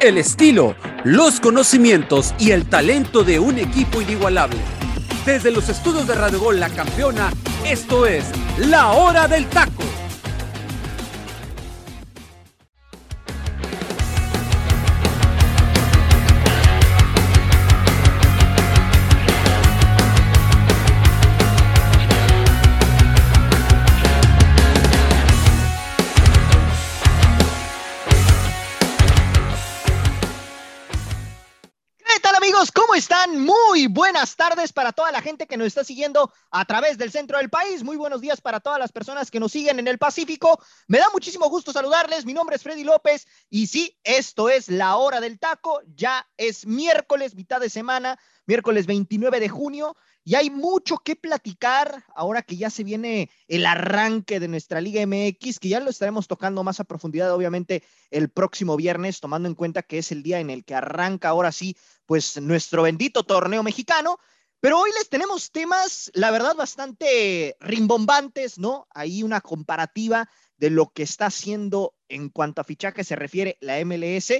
el estilo, los conocimientos y el talento de un equipo inigualable. Desde los estudios de Radio Gol La Campeona, esto es La Hora del Taco. Buenas tardes para toda la gente que nos está siguiendo a través del centro del país. Muy buenos días para todas las personas que nos siguen en el Pacífico. Me da muchísimo gusto saludarles. Mi nombre es Freddy López y sí, esto es la hora del taco. Ya es miércoles, mitad de semana, miércoles 29 de junio. Y hay mucho que platicar ahora que ya se viene el arranque de nuestra Liga MX, que ya lo estaremos tocando más a profundidad, obviamente, el próximo viernes, tomando en cuenta que es el día en el que arranca ahora sí, pues nuestro bendito torneo mexicano. Pero hoy les tenemos temas, la verdad, bastante rimbombantes, ¿no? Hay una comparativa de lo que está haciendo en cuanto a fichaje se refiere la MLS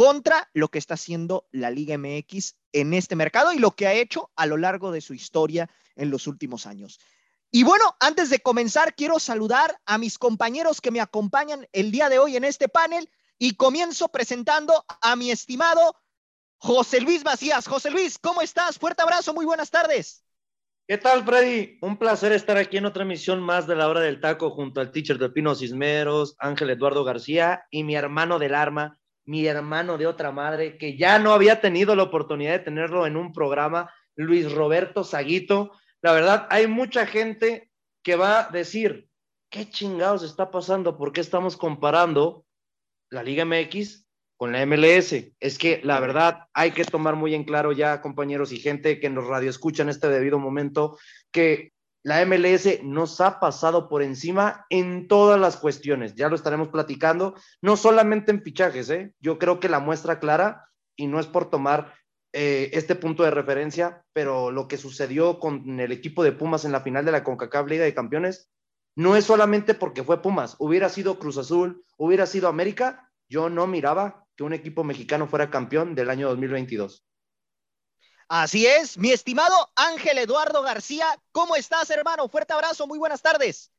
contra lo que está haciendo la Liga MX en este mercado y lo que ha hecho a lo largo de su historia en los últimos años. Y bueno, antes de comenzar, quiero saludar a mis compañeros que me acompañan el día de hoy en este panel y comienzo presentando a mi estimado José Luis Macías. José Luis, ¿cómo estás? Fuerte abrazo, muy buenas tardes. ¿Qué tal, Freddy? Un placer estar aquí en otra emisión más de la hora del taco junto al teacher de Pino Cismeros, Ángel Eduardo García y mi hermano del arma, mi hermano de otra madre, que ya no había tenido la oportunidad de tenerlo en un programa, Luis Roberto Saguito. La verdad, hay mucha gente que va a decir, ¿qué chingados está pasando? ¿Por qué estamos comparando la Liga MX con la MLS? Es que la verdad hay que tomar muy en claro ya, compañeros y gente que nos radio escucha en este debido momento, que la MLS nos ha pasado por encima en todas las cuestiones. Ya lo estaremos platicando, no solamente en fichajes, ¿eh? yo creo que la muestra clara, y no es por tomar eh, este punto de referencia, pero lo que sucedió con el equipo de Pumas en la final de la CONCACAF Liga de Campeones, no es solamente porque fue Pumas, hubiera sido Cruz Azul, hubiera sido América, yo no miraba que un equipo mexicano fuera campeón del año 2022. Así es, mi estimado Ángel Eduardo García, ¿cómo estás, hermano? Fuerte abrazo, muy buenas tardes.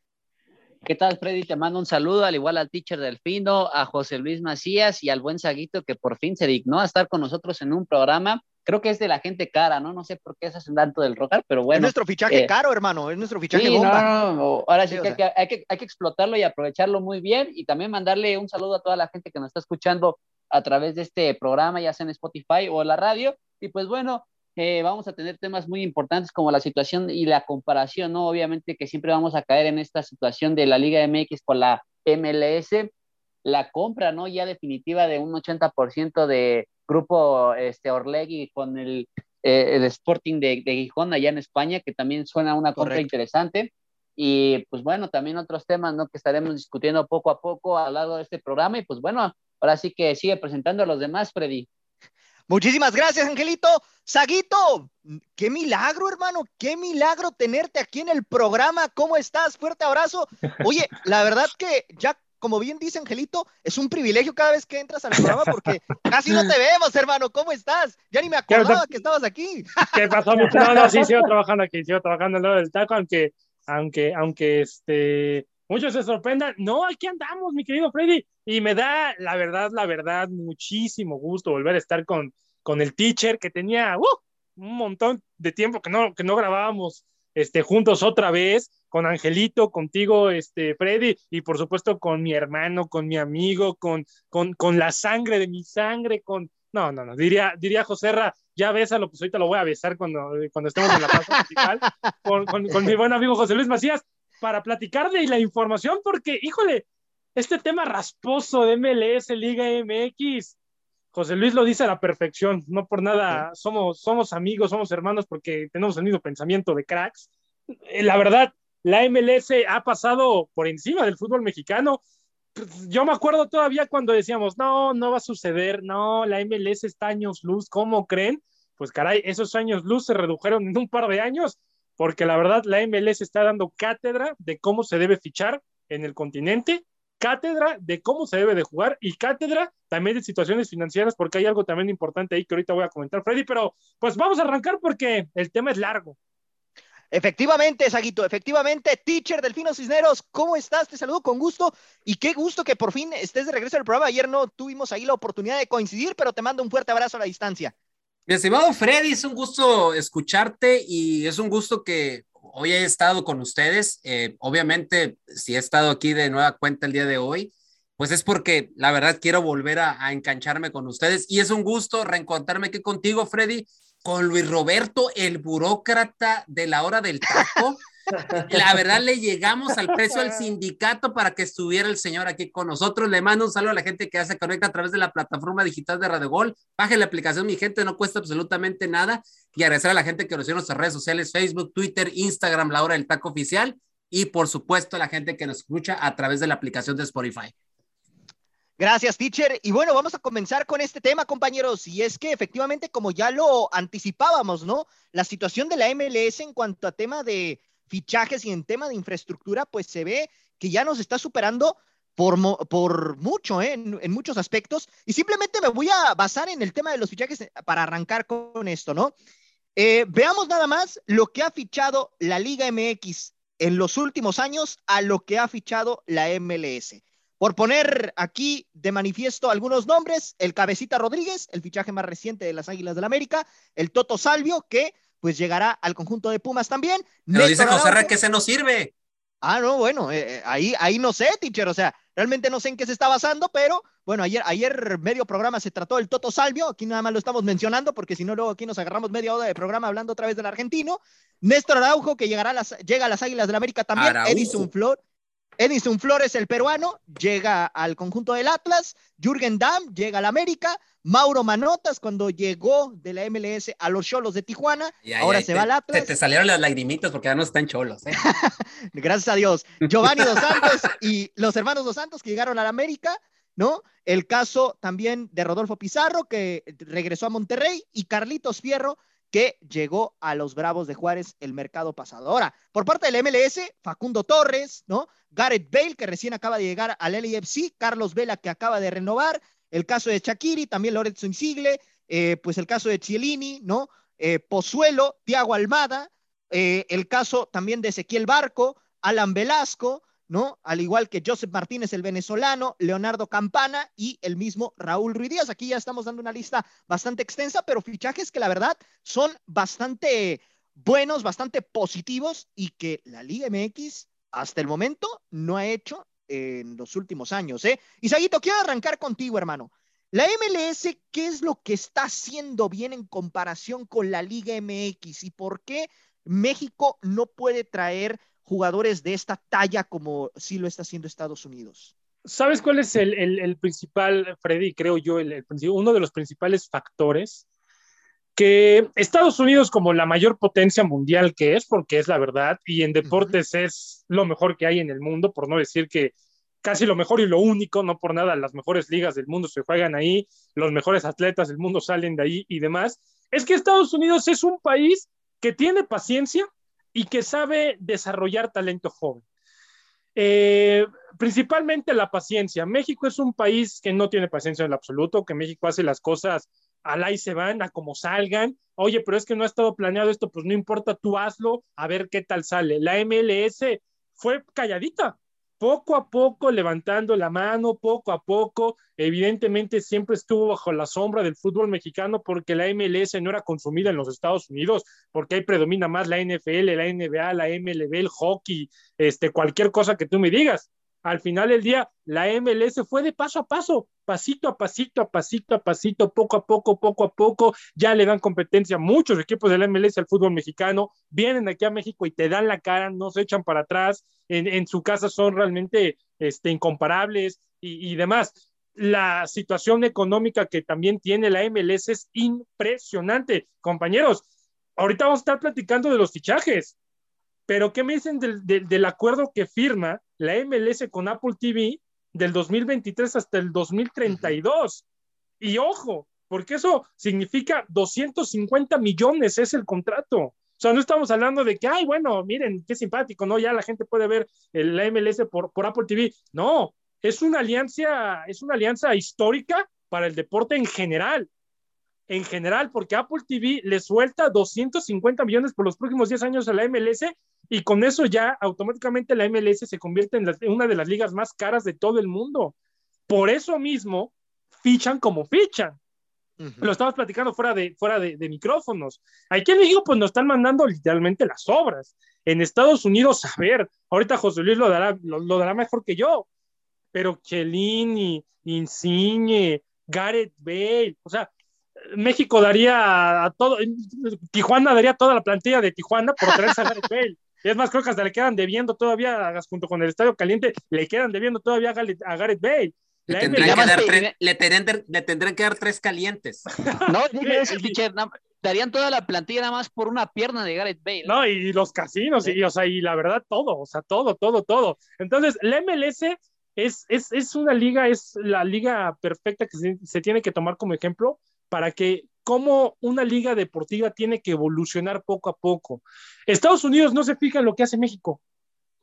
¿Qué tal, Freddy? Te mando un saludo, al igual al teacher Delfino, a José Luis Macías y al buen Saguito que por fin se dignó a estar con nosotros en un programa. Creo que es de la gente cara, ¿no? No sé por qué se hacen tanto del rojar, pero bueno. Es nuestro fichaje eh, caro, hermano, es nuestro fichaje bomba. No, no, ahora sí, que, hay que hay que explotarlo y aprovecharlo muy bien y también mandarle un saludo a toda la gente que nos está escuchando a través de este programa, ya sea en Spotify o en la radio. Y pues bueno, eh, vamos a tener temas muy importantes como la situación y la comparación, ¿no? Obviamente que siempre vamos a caer en esta situación de la Liga MX con la MLS, la compra, ¿no? Ya definitiva de un 80% de grupo este, Orlegui con el, eh, el Sporting de, de, Gijón allá en España, que también suena una compra interesante. Y pues bueno, también otros temas, ¿no? Que estaremos discutiendo poco a poco a lo largo de este programa. Y pues bueno, ahora sí que sigue presentando a los demás, Freddy. Muchísimas gracias, Angelito. Saguito, qué milagro, hermano, qué milagro tenerte aquí en el programa. ¿Cómo estás? Fuerte abrazo. Oye, la verdad que ya, como bien dice Angelito, es un privilegio cada vez que entras al programa porque casi no te vemos, hermano. ¿Cómo estás? Ya ni me acordaba que estabas aquí. ¿Qué pasó? No, no, sí, sigo trabajando aquí, sigo trabajando en lado del taco, aunque, aunque, aunque este muchos se sorprendan. No, aquí andamos, mi querido Freddy. Y me da, la verdad, la verdad, muchísimo gusto volver a estar con, con el teacher que tenía uh, un montón de tiempo que no, que no grabábamos este, juntos otra vez, con Angelito, contigo, este, Freddy, y por supuesto con mi hermano, con mi amigo, con, con, con la sangre de mi sangre, con... No, no, no, diría, diría Joserra, ya bésalo, pues ahorita lo voy a besar cuando, cuando estemos en la plaza musical, con, con, con mi buen amigo José Luis Macías, para platicar de la información, porque, híjole, este tema rasposo de MLS, Liga MX, José Luis lo dice a la perfección, no por nada somos, somos amigos, somos hermanos porque tenemos el mismo pensamiento de cracks. Eh, la verdad, la MLS ha pasado por encima del fútbol mexicano. Yo me acuerdo todavía cuando decíamos, no, no va a suceder, no, la MLS está años luz, ¿cómo creen? Pues caray, esos años luz se redujeron en un par de años porque la verdad la MLS está dando cátedra de cómo se debe fichar en el continente, cátedra de cómo se debe de jugar y cátedra también de situaciones financieras, porque hay algo también importante ahí que ahorita voy a comentar, Freddy, pero pues vamos a arrancar porque el tema es largo. Efectivamente, Saguito, efectivamente, teacher Delfino Cisneros, ¿cómo estás? Te saludo con gusto y qué gusto que por fin estés de regreso al programa. Ayer no tuvimos ahí la oportunidad de coincidir, pero te mando un fuerte abrazo a la distancia. Mi estimado Freddy, es un gusto escucharte y es un gusto que hoy he estado con ustedes. Eh, obviamente, si he estado aquí de nueva cuenta el día de hoy, pues es porque la verdad quiero volver a, a engancharme con ustedes y es un gusto reencontrarme aquí contigo, Freddy, con Luis Roberto, el burócrata de la hora del taco. La verdad, le llegamos al precio del sindicato para que estuviera el señor aquí con nosotros. Le mando un saludo a la gente que hace conecta a través de la plataforma digital de Radio Gol. Baje la aplicación, mi gente, no cuesta absolutamente nada. Y agradecer a la gente que nos sigue en nuestras redes sociales: Facebook, Twitter, Instagram, la hora del taco oficial. Y por supuesto, a la gente que nos escucha a través de la aplicación de Spotify. Gracias, teacher. Y bueno, vamos a comenzar con este tema, compañeros. Y es que efectivamente, como ya lo anticipábamos, ¿no? La situación de la MLS en cuanto a tema de fichajes y en tema de infraestructura, pues se ve que ya nos está superando por, por mucho, ¿eh? en, en, muchos aspectos. Y simplemente me voy a basar en el tema de los fichajes para arrancar con esto, ¿no? Eh, veamos nada más lo que ha fichado la Liga MX en los últimos años a lo que ha fichado la MLS. Por poner aquí de manifiesto algunos nombres, el Cabecita Rodríguez, el fichaje más reciente de las Águilas del la América, el Toto Salvio, que pues llegará al conjunto de Pumas también. Pero dice José que se nos sirve. Ah, no, bueno, eh, ahí, ahí no sé, teacher, o sea, realmente no sé en qué se está basando, pero bueno, ayer, ayer medio programa se trató del Toto Salvio, aquí nada más lo estamos mencionando, porque si no, luego aquí nos agarramos media hora de programa hablando otra vez del argentino. Néstor Araujo, que llegará a las, llega a las Águilas del la América también, Araujo. Edison Flor. Edison Flores, el peruano, llega al conjunto del Atlas. Jürgen Damm llega al América. Mauro Manotas, cuando llegó de la MLS a los Cholos de Tijuana, ahora se te, va al Atlas. Te, te, salieron las lagrimitas porque ya no están cholos. ¿eh? Gracias a Dios. Giovanni Dos Santos y los hermanos Dos Santos que llegaron al América, ¿no? El caso también de Rodolfo Pizarro, que regresó a Monterrey, y Carlitos Fierro, que llegó a los Bravos de Juárez el mercado pasado. Ahora, por parte del MLS, Facundo Torres, ¿no? Gareth Bale, que recién acaba de llegar al LAFC, Carlos Vela, que acaba de renovar, el caso de Shakiri, también Lorenzo Insigle, eh, pues el caso de Chiellini, ¿no? Eh, Pozuelo, Tiago Almada, eh, el caso también de Ezequiel Barco, Alan Velasco, ¿no? Al igual que Joseph Martínez, el venezolano, Leonardo Campana y el mismo Raúl Ruiz. Aquí ya estamos dando una lista bastante extensa, pero fichajes que la verdad son bastante buenos, bastante positivos y que la Liga MX hasta el momento no ha hecho en los últimos años, ¿eh? Y Saguito, quiero arrancar contigo, hermano. La MLS, ¿qué es lo que está haciendo bien en comparación con la Liga MX y por qué México no puede traer jugadores de esta talla como sí lo está haciendo Estados Unidos? ¿Sabes cuál es el, el, el principal, Freddy, creo yo, el, uno de los principales factores? Que Estados Unidos, como la mayor potencia mundial que es, porque es la verdad, y en deportes uh -huh. es lo mejor que hay en el mundo, por no decir que casi lo mejor y lo único, no por nada, las mejores ligas del mundo se juegan ahí, los mejores atletas del mundo salen de ahí y demás, es que Estados Unidos es un país que tiene paciencia y que sabe desarrollar talento joven. Eh, principalmente la paciencia. México es un país que no tiene paciencia en el absoluto, que México hace las cosas al ahí se van, a como salgan. Oye, pero es que no ha estado planeado esto, pues no importa, tú hazlo, a ver qué tal sale. La MLS fue calladita, poco a poco levantando la mano, poco a poco, evidentemente siempre estuvo bajo la sombra del fútbol mexicano porque la MLS no era consumida en los Estados Unidos, porque ahí predomina más la NFL, la NBA, la MLB, el hockey, este, cualquier cosa que tú me digas. Al final del día, la MLS fue de paso a paso, pasito a pasito, a pasito a pasito, poco a poco, poco a poco, ya le dan competencia a muchos equipos de la MLS al fútbol mexicano, vienen aquí a México y te dan la cara, no se echan para atrás, en, en su casa son realmente este, incomparables y, y demás. La situación económica que también tiene la MLS es impresionante. Compañeros, ahorita vamos a estar platicando de los fichajes, pero ¿qué me dicen del, del, acuerdo que firma la MLS con Apple TV del 2023 hasta el 2032? Y ojo, porque eso significa 250 millones es el contrato. O sea, no estamos hablando de que, ay, bueno, miren, qué simpático, ¿no? Ya la gente puede ver el, la MLS por, por Apple TV. No, es una alianza, es una alianza histórica para el deporte en general. En general, porque Apple TV le suelta 250 millones por los próximos 10 años a la MLS y con eso ya automáticamente la MLS se convierte en, una de las ligas más caras de todo el mundo. Por eso mismo, fichan como fichan. Lo estabas platicando fuera de, fuera de, micrófonos. Aquí en México, pues nos están mandando literalmente las obras. En Estados Unidos, a ver, ahorita José Luis lo dará, lo, dará mejor que yo, pero Chelini, Insigne, Gareth Bale, o sea, México daría a todo, Tijuana daría toda la plantilla de Tijuana por traerse a Gareth Bale. Es más, creo que hasta le quedan debiendo todavía, junto con el Estadio Caliente, le quedan debiendo todavía a Gareth Bale. Le tendrán, que dar tres, le, tendrán, que dar tres calientes. No, darían toda la plantilla nada más por una pierna de Gareth Bale. No, y los casinos, y, o sea, y la verdad, todo, o sea, todo, todo, todo. Entonces, la MLS es, es, es una liga, es la liga perfecta que se, se, tiene que tomar como ejemplo para que cómo una liga deportiva tiene que evolucionar poco a poco. Estados Unidos no se fija en lo que hace México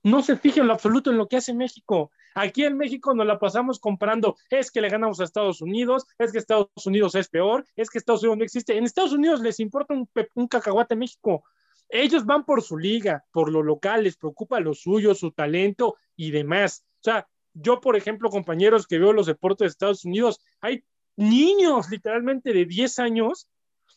no se fije en lo absoluto en lo que hace México. Aquí en México nos la pasamos comprando, es que le ganamos a Estados Unidos, es que Estados Unidos es peor, es que Estados Unidos no existe. En Estados Unidos les importa un, un cacahuate México. Ellos van por su liga, por lo local, les preocupa lo suyo, su talento y demás. O sea, yo, por ejemplo, compañeros que veo los deportes de Estados Unidos, hay niños literalmente de 10 años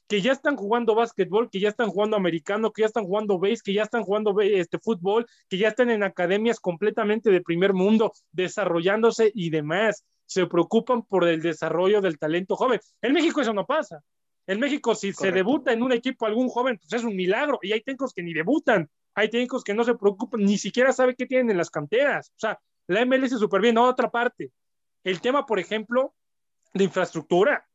que ya están jugando básquetbol, que ya están jugando americano, que ya están jugando base, que ya están jugando este fútbol, que ya están en academias completamente de primer mundo, desarrollándose y demás. Se preocupan por el desarrollo del talento joven. En México eso no pasa. En México, si se debuta en un equipo algún joven, pues es un milagro. Y hay técnicos que ni debutan. Hay técnicos que no se preocupan, ni siquiera saben qué tienen en las canteras. O sea, la MLS súper bien. Otra parte. El tema, por ejemplo, de infraestructura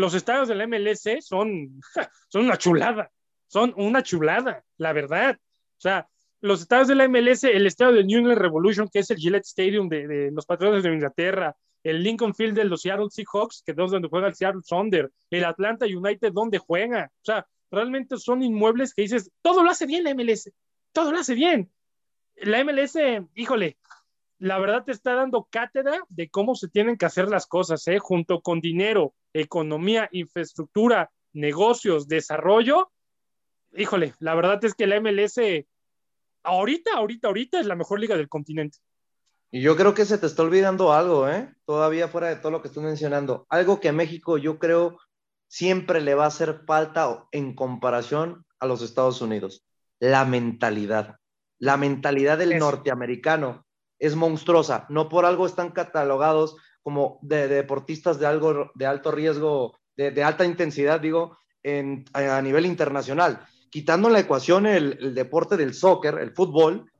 los estadios del MLS son, son una chulada, son una chulada, la verdad. O sea, los estadios de la MLS, el estadio de New England Revolution, que es el Gillette Stadium de, los Patriotas de Inglaterra, el Lincoln Field de los Seattle Seahawks, que es donde juega el Seattle Sonder, el Atlanta United, donde juega. O sea, realmente son inmuebles que dices, todo lo hace bien la MLS, todo lo hace bien. La MLS, híjole, la verdad te está dando cátedra de cómo se tienen que hacer las cosas, ¿eh? junto con dinero, economía, infraestructura, negocios, desarrollo. Híjole, la verdad es que la MLS ahorita, ahorita, ahorita es la mejor liga del continente. Y yo creo que se te está olvidando algo, ¿eh? Todavía fuera de todo lo que estoy mencionando. Algo que a México yo creo siempre le va a hacer falta en comparación a los Estados Unidos. La mentalidad. La mentalidad del norteamericano es monstruosa. No por algo están catalogados como de, deportistas de, algo, de alto riesgo, de, alta intensidad, digo, en, a nivel internacional. Quitando la ecuación el, deporte del soccer, el fútbol,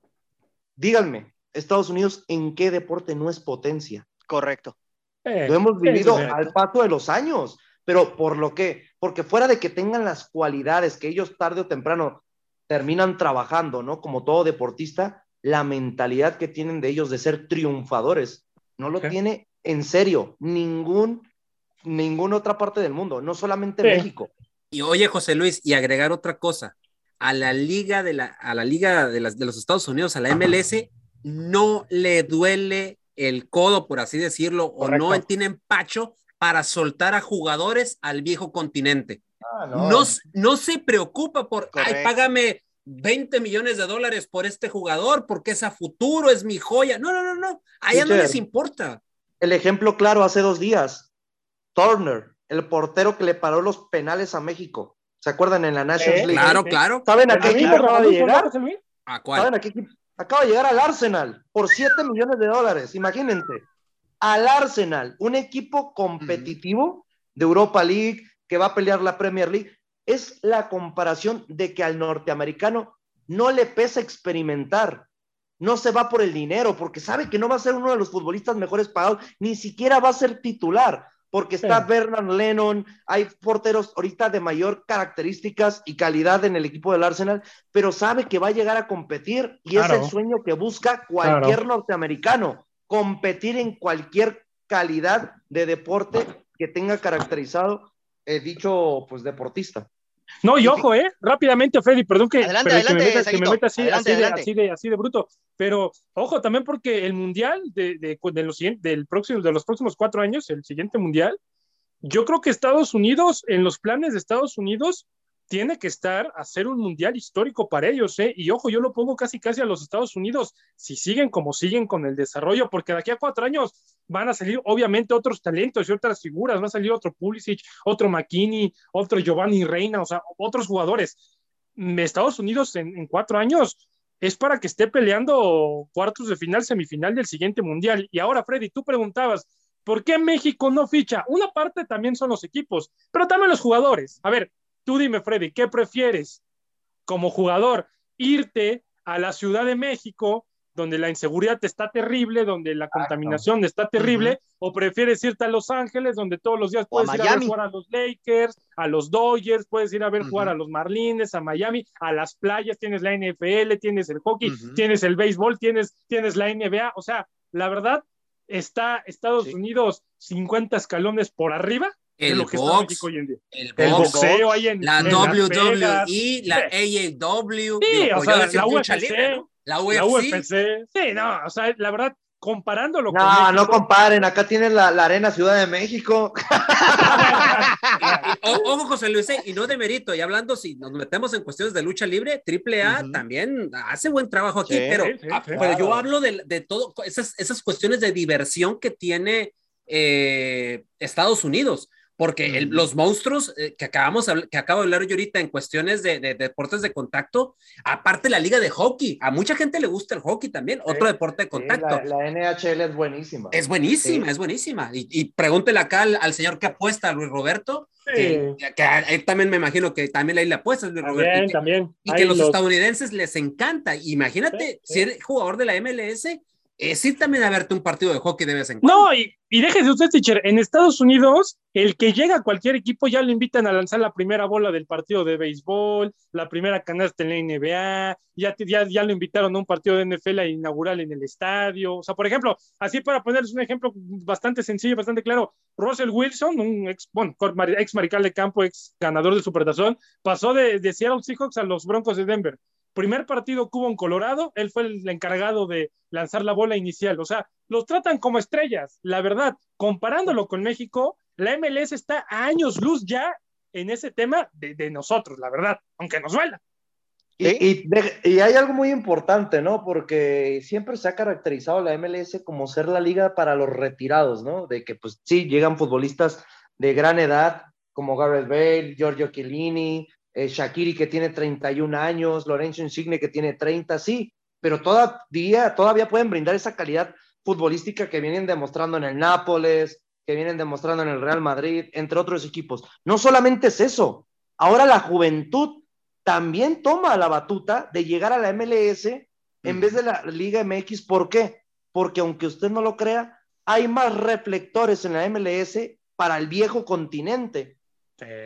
díganme, Estados Unidos, ¿en qué deporte no es potencia? Correcto. Eh, lo hemos vivido al paso de los años, pero por lo que, porque fuera de que tengan las cualidades que ellos tarde o temprano terminan trabajando, ¿no? Como todo deportista, la mentalidad que tienen de ellos de ser triunfadores. No lo tiene en serio ningún, ninguna otra parte del mundo, no solamente México. Y oye, José Luis, y agregar otra cosa, a la liga de la, a la liga de, las, de los Estados Unidos, a la MLS, no le duele el codo, por así decirlo, o no tiene empacho para soltar a jugadores al viejo continente. Ah, no. no. se preocupa por, ay, págame 20 millones de dólares por este jugador porque es a futuro, es mi joya. No, no, no, no. Allá no les importa. El ejemplo claro hace dos días, Turner, el portero que le paró los penales a México. ¿Se acuerdan en la National League? Claro, claro. ¿Saben a qué equipo acaba de llegar? ¿A cuál? ¿Saben a qué equipo? Acaba de llegar al Arsenal por 7 millones de dólares, imagínense. Al Arsenal, un equipo competitivo de Europa League que va a pelear la Premier League es la comparación de que al norteamericano no le pesa experimentar, no se va por el dinero, porque sabe que no va a ser uno de los futbolistas mejores pagados, ni siquiera va a ser titular, porque está Bernard Lennon, hay porteros ahorita de mayor características y calidad en el equipo del Arsenal, pero sabe que va a llegar a competir y es el sueño que busca cualquier norteamericano, competir en cualquier calidad de deporte que tenga caracterizado he dicho pues deportista. No, y ojo, ¿eh? Rápidamente, Freddy, perdón que, Adelante, pero que me adelante, meta, que me meta así, Adelante, así, de, así, de, así de bruto. Pero ojo también porque el mundial de, de, los, del próximo, de los próximos cuatro años, el siguiente mundial, yo creo que Estados Unidos, en los planes de Estados Unidos, tiene que estar a hacer un mundial histórico para ellos, ¿eh? Y ojo, yo lo pongo casi casi a los Estados Unidos, si siguen como siguen con el desarrollo, porque de aquí a cuatro años van a salir obviamente otros talentos y otras figuras, va a salir otro Pulisic, otro McKinney, otro Giovanni Reina, o sea, otros jugadores. Estados Unidos en, en cuatro años es para que esté peleando cuartos de final, semifinal del siguiente mundial. Y ahora, Freddy, tú preguntabas, ¿por qué México no ficha? Una parte también son los equipos, pero también los jugadores. A ver, tú dime, Freddy, ¿qué prefieres como jugador? ¿Irte a la Ciudad de México, donde la inseguridad está terrible, donde la contaminación está terrible, o prefieres irte a Los Ángeles, donde todos los días a puedes ir a ver jugar a los Lakers, a los Dodgers, puedes ir a ver jugar a los Marlines, a Miami, a las playas, tienes la NFL, tienes el hockey, tienes el béisbol, tienes, tienes la NBA, o sea, la verdad, está Estados Sí. Unidos 50 escalones por arriba El lo que está box, México hoy en día. el El box, boxeo ahí en, la en WWE, la AAW, Sí, digo, o sea, yo decía la UFC, libre, ¿no? La UFC. la UFC. Sí, no, o sea, la verdad, comparándolo con No, no México, comparen, acá tienen la, la Arena Ciudad de México. Y- o- ojo, José Luis, eh, y no de mérito, y hablando, si nos metemos en cuestiones de lucha libre, AAA Ujú. también hace buen trabajo aquí, Sí, pero, sí, sí, ah, pero yo hablo de, de todo, esas, esas cuestiones de diversión que tiene eh, Estados Unidos, porque el- los monstruos eh, que, acabamos, que acabo de hablar yo ahorita en cuestiones de, de- de deportes de contacto, aparte la liga de hockey, a mucha gente le gusta el hockey también, otro deporte de Sí, contacto. la, la NHL es buenísima. Es buenísima, Sí. es buenísima. Y, y pregúntele acá al, al señor que apuesta, a Luis Roberto, que, Sí. que a él también me imagino que también ahí le apuestas, Luis Roberto. Y que, también. y que los, los- estadounidenses les encanta. Imagínate, si eres jugador de la MLS, es ir también a verte un partido de hockey de vez en. No, y, y déjese usted, teacher, en Estados Unidos, el que llega a cualquier equipo ya lo invitan a lanzar la primera bola del partido de béisbol, la primera canasta en la NBA, ya, ya, ya lo invitaron a un partido de NFL inaugural en el estadio. O sea, por ejemplo, así para ponerles un ejemplo bastante sencillo, bastante claro, Russell Wilson, un ex, bueno, ex marical de campo, ex ganador del Supertazón, pasó de, de Seattle Seahawks a los Broncos de Denver. Primer partido cubo en Colorado, él fue el encargado de lanzar la bola inicial. O sea, los tratan como estrellas. La verdad, comparándolo con México, la MLS está a años luz ya en ese tema de, de nosotros, la verdad, aunque nos duela. Y, y y hay algo muy importante, ¿no? Porque siempre se ha caracterizado la MLS como ser la liga para los retirados, ¿no? De que, pues sí, llegan futbolistas de gran edad, como Gareth Bale, Giorgio Chiellini, eh, Shakiri, que tiene 31 años, Lorenzo Insigne, que tiene 30, sí, pero todavía, todavía pueden brindar esa calidad futbolística que vienen demostrando en el Nápoles, que vienen demostrando en el Real Madrid, entre otros equipos. No solamente es eso, ahora la juventud también toma la batuta de llegar a la MLS en vez de la Liga MX. ¿Por qué? Porque aunque usted no lo crea, hay más reflectores en la MLS para el viejo continente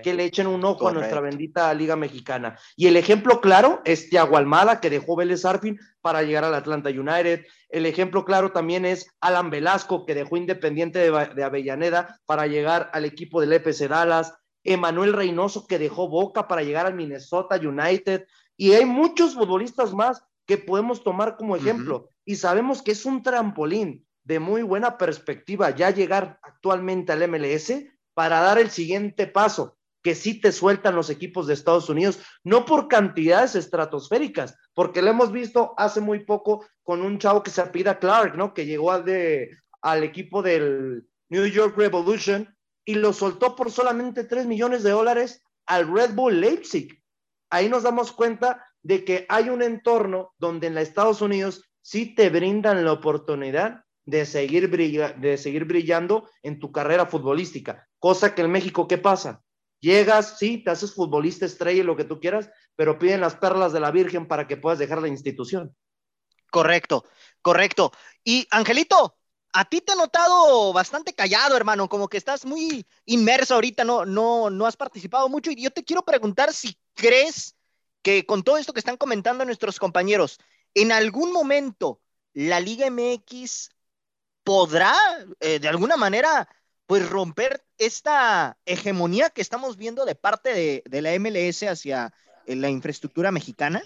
que le echen un ojo a nuestra bendita Liga Mexicana. Y el ejemplo claro es Thiago Almada, que dejó Vélez Arfin para llegar al Atlanta United. El ejemplo claro también es Alan Velasco, que dejó Independiente de Avellaneda para llegar al equipo del EPC Dallas. Emanuel Reynoso, que dejó Boca para llegar al Minnesota United. Y hay muchos futbolistas más que podemos tomar como ejemplo. Y sabemos que es un trampolín de muy buena perspectiva ya llegar actualmente al MLS para dar el siguiente paso, que sí te sueltan los equipos de Estados Unidos, no por cantidades estratosféricas, porque lo hemos visto hace muy poco con un chavo que se apida Clark, ¿no? Que llegó al, equipo del New York Revolution y lo soltó por solamente 3 millones de dólares al Red Bull Leipzig. Ahí nos damos cuenta de que hay un entorno donde en los Estados Unidos sí te brindan la oportunidad de seguir, brilla- de seguir brillando en tu carrera futbolística. Cosa que en México, ¿qué pasa? Llegas, sí, te haces futbolista estrella lo que tú quieras, pero piden las perlas de la Virgen para que puedas dejar la institución. Correcto, correcto. Y Angelito, a ti te he notado bastante callado, hermano, como que estás muy inmerso ahorita, no, no, no has participado mucho. Y yo te quiero preguntar si crees que con todo esto que están comentando nuestros compañeros, en algún momento la Liga MX podrá, eh, de alguna manera, pues romper esta hegemonía que estamos viendo de parte de, de la MLS hacia eh, la infraestructura mexicana?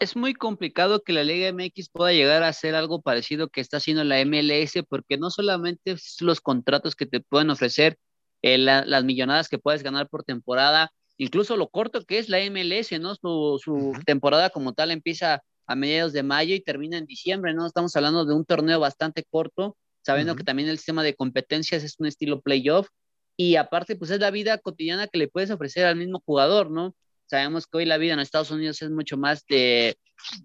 es muy complicado que la Liga MX pueda llegar a hacer algo parecido que está haciendo la MLS, porque no solamente es los contratos que te pueden ofrecer, eh, las millonadas que puedes ganar por temporada, incluso lo corto que es la MLS, ¿no? Su, temporada como tal empieza a mediados de mayo y termina en diciembre, ¿no? Estamos hablando de un torneo bastante corto, sabiendo que también el sistema de competencias es un estilo playoff y aparte pues es la vida cotidiana que le puedes ofrecer al mismo jugador, ¿no? Sabemos que hoy la vida en Estados Unidos es mucho más de,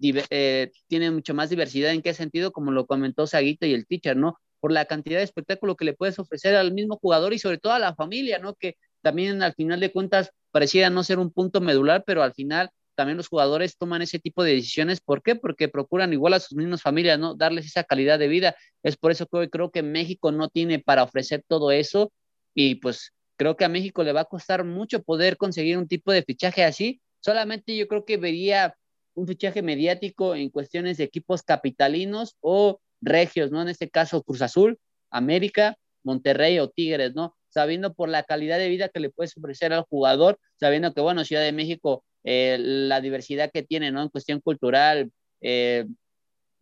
eh, tiene mucho más diversidad. ¿En qué sentido? Como lo comentó Saguito y el teacher, ¿no? Por la cantidad de espectáculo que le puedes ofrecer al mismo jugador y sobre todo a la familia, ¿no? Que también al final de cuentas pareciera no ser un punto medular, pero al final también los jugadores toman ese tipo de decisiones. ¿Por qué? Porque procuran igual a sus mismas familias, ¿no? Darles esa calidad de vida. Es por eso que hoy creo que México no tiene para ofrecer todo eso y pues Creo que a México le va a costar mucho poder conseguir un tipo de fichaje así. Solamente yo creo que vería un fichaje mediático en cuestiones de equipos capitalinos o regios, ¿no? En este caso Cruz Azul, América, Monterrey o Tigres, ¿no? Sabiendo por la calidad de vida que le puedes ofrecer al jugador, sabiendo que, bueno, Ciudad de México, eh, la diversidad que tiene, ¿no? En cuestión cultural, eh,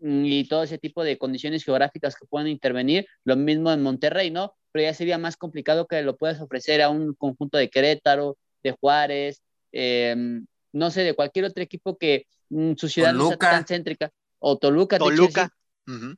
y todo ese tipo de condiciones geográficas que pueden intervenir, lo mismo en Monterrey, ¿no? pero ya sería más complicado que lo puedas ofrecer a un conjunto de Querétaro, de Juárez, em, no sé, de cualquier otro equipo que mm, su ciudad no sea tan céntrica, o Toluca. Toluca. O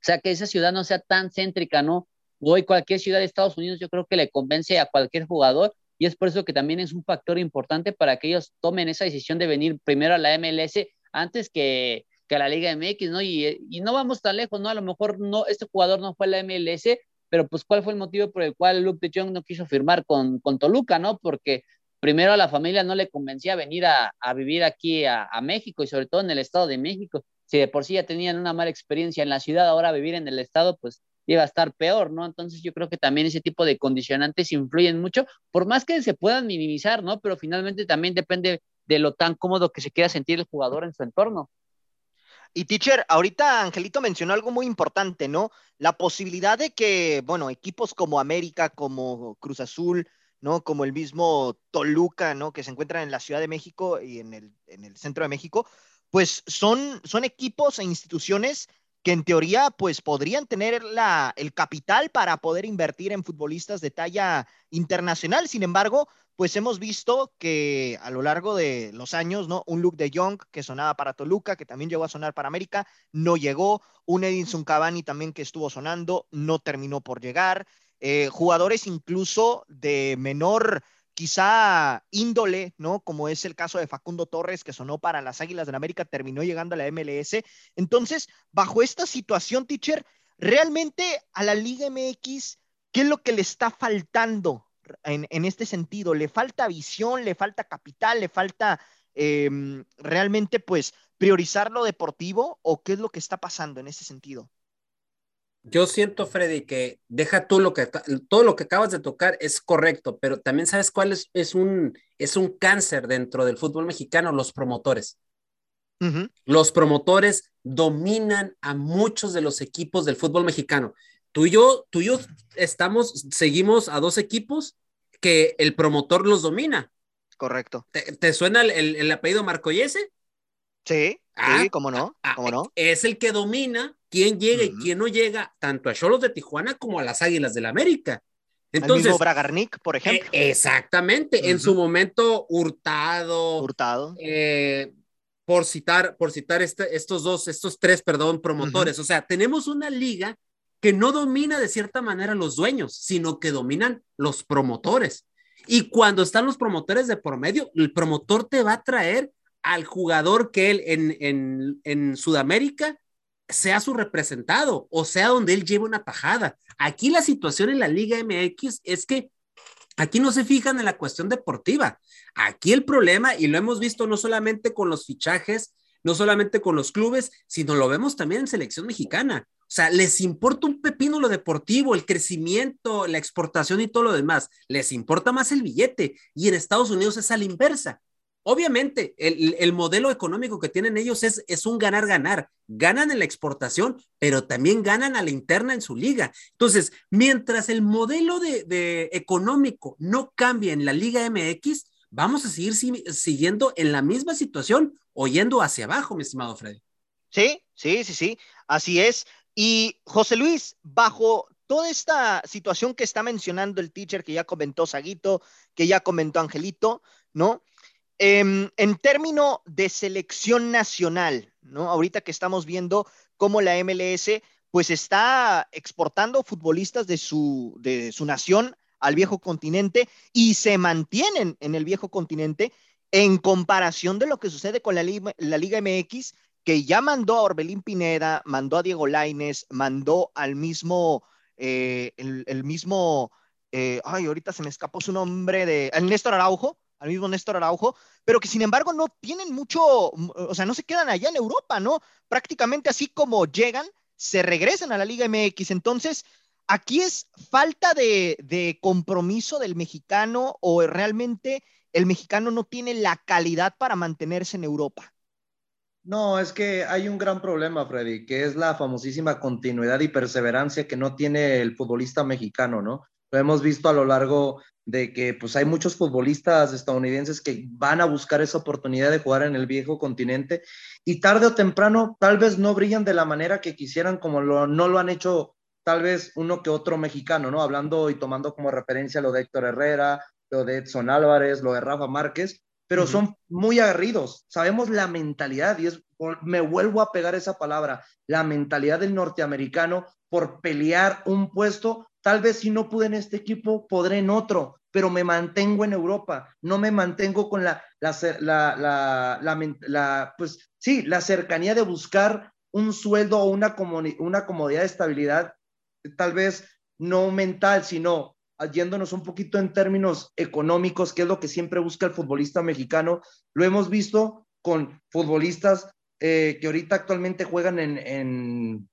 sea, que esa ciudad no sea tan céntrica, ¿no? Hoy cualquier ciudad de Estados Unidos yo creo que le convence a cualquier jugador y es por eso que también es un factor importante para que ellos tomen esa decisión de venir primero a la MLS antes que, que a la Liga MX, ¿no? Y, y, no vamos tan lejos, ¿no? A lo mejor no, este jugador no fue a la MLS, pero pues cuál fue el motivo por el cual Luke de Jong no quiso firmar con, con Toluca, ¿no? Porque primero a la familia no le convencía venir a, a vivir aquí a, a, México y sobre todo en el Estado de México. Si de por sí ya tenían una mala experiencia en la ciudad, ahora vivir en el Estado, pues iba a estar peor, ¿no? Entonces yo creo que también ese tipo de condicionantes influyen mucho, por más que se puedan minimizar, ¿no? Pero finalmente también depende de lo tan cómodo que se quiera sentir el jugador en su entorno. Y teacher, ahorita Angelito mencionó algo muy importante, ¿no? La posibilidad de que, bueno, equipos como América, como Cruz Azul, ¿no? Como el mismo Toluca, ¿no? Que se encuentran en la Ciudad de México y en el, en el centro de México, pues son, son equipos e instituciones que en teoría pues podrían tener la, el capital para poder invertir en futbolistas de talla internacional. Sin embargo, pues hemos visto que a lo largo de los años, ¿no? Un Luke de Young que sonaba para Toluca, que también llegó a sonar para América, no llegó. Un Edinson Cavani también que estuvo sonando, no terminó por llegar. Eh, jugadores incluso de menor quizá índole, ¿no? Como es el caso de Facundo Torres, que sonó para las Águilas de la América, terminó llegando a la MLS. Entonces, bajo esta situación, teacher, realmente a la Liga MX, ¿qué es lo que le está faltando en, este sentido? ¿Le falta visión, le falta capital, le falta em, realmente pues priorizar lo deportivo o qué es lo que está pasando en ese sentido? Yo siento, Freddy, que deja tú lo que, todo lo que acabas de tocar es correcto, pero también sabes cuál es, es, un, es un cáncer dentro del fútbol mexicano, los promotores. Los promotores dominan a muchos de los equipos del fútbol mexicano. Tú y yo, tú y yo estamos, seguimos a dos equipos que el promotor los domina. Correcto. ¿Te, suena el, el, apellido Marcoyese? Sí, ah, sí, cómo no, ah, cómo no. Es el que domina quién llega y quién no llega, tanto a Cholos de Tijuana como a las Águilas del la América. Entonces, el mismo Bragarnik, por ejemplo. Eh, exactamente, en su momento Hurtado. Hurtado. Eh, por citar, por citar este, estos dos, estos tres, perdón, promotores. O sea, tenemos una liga que no domina de cierta manera los dueños, sino que dominan los promotores. Y cuando están los promotores de por medio, el promotor te va a traer al jugador que él en, en, en Sudamérica sea su representado o sea donde él lleve una tajada. Aquí la situación en la Liga MX es que aquí no se fijan en la cuestión deportiva. Aquí el problema, y lo hemos visto no solamente con los fichajes, no solamente con los clubes, sino lo vemos también en selección mexicana. O sea, les importa un pepino lo deportivo, el crecimiento, la exportación y todo lo demás. Les importa más el billete. Y en Estados Unidos es a la inversa. Obviamente el, el modelo económico que tienen ellos es, es un ganar-ganar. Ganan en la exportación, pero también ganan a la interna en su liga. Entonces, mientras el modelo de, de económico no cambie en la Liga MX, vamos a seguir si, siguiendo en la misma situación o yendo hacia abajo, mi estimado Freddy. Sí, sí, sí, sí, así es. Y José Luis, bajo toda esta situación que está mencionando el teacher, que ya comentó Saguito, que ya comentó Angelito, ¿no? Eh, en términos de selección nacional, ¿no? Ahorita que estamos viendo cómo la MLS pues está exportando futbolistas de su, de su nación al viejo continente y se mantienen en el viejo continente en comparación de lo que sucede con la, Liga MX, que ya mandó a Orbelín Pineda, mandó a Diego Laines, mandó al mismo, eh, el, el, mismo, eh, ay, ahorita se me escapó su nombre de, Néstor Araujo, al mismo Néstor Araujo, pero que sin embargo no tienen mucho, o sea, no se quedan allá en Europa, ¿no? Prácticamente así como llegan, se regresan a la Liga MX. Entonces, aquí es falta de, de compromiso del mexicano o realmente el mexicano no tiene la calidad para mantenerse en Europa. No, es que hay un gran problema, Freddy, que es la famosísima continuidad y perseverancia que no tiene el futbolista mexicano, ¿no? Lo hemos visto a lo largo de que pues hay muchos futbolistas estadounidenses que van a buscar esa oportunidad de jugar en el viejo continente y tarde o temprano tal vez no brillan de la manera que quisieran como lo, no lo han hecho tal vez uno que otro mexicano, ¿no? Hablando y tomando como referencia lo de Héctor Herrera, lo de Edson Álvarez, lo de Rafa Márquez, pero uh -huh. son muy aguerridos. Sabemos la mentalidad, y es, me vuelvo a pegar esa palabra, la mentalidad del norteamericano por pelear un puesto. Tal vez si no pude en este equipo, podré en otro, pero me mantengo en Europa, no me mantengo con la, la, la, la, pues sí, la cercanía de buscar un sueldo o una, una comodidad de estabilidad, tal vez no mental, sino yéndonos un poquito en términos económicos, que es lo que siempre busca el futbolista mexicano. Lo hemos visto con futbolistas eh, que ahorita actualmente juegan en, en,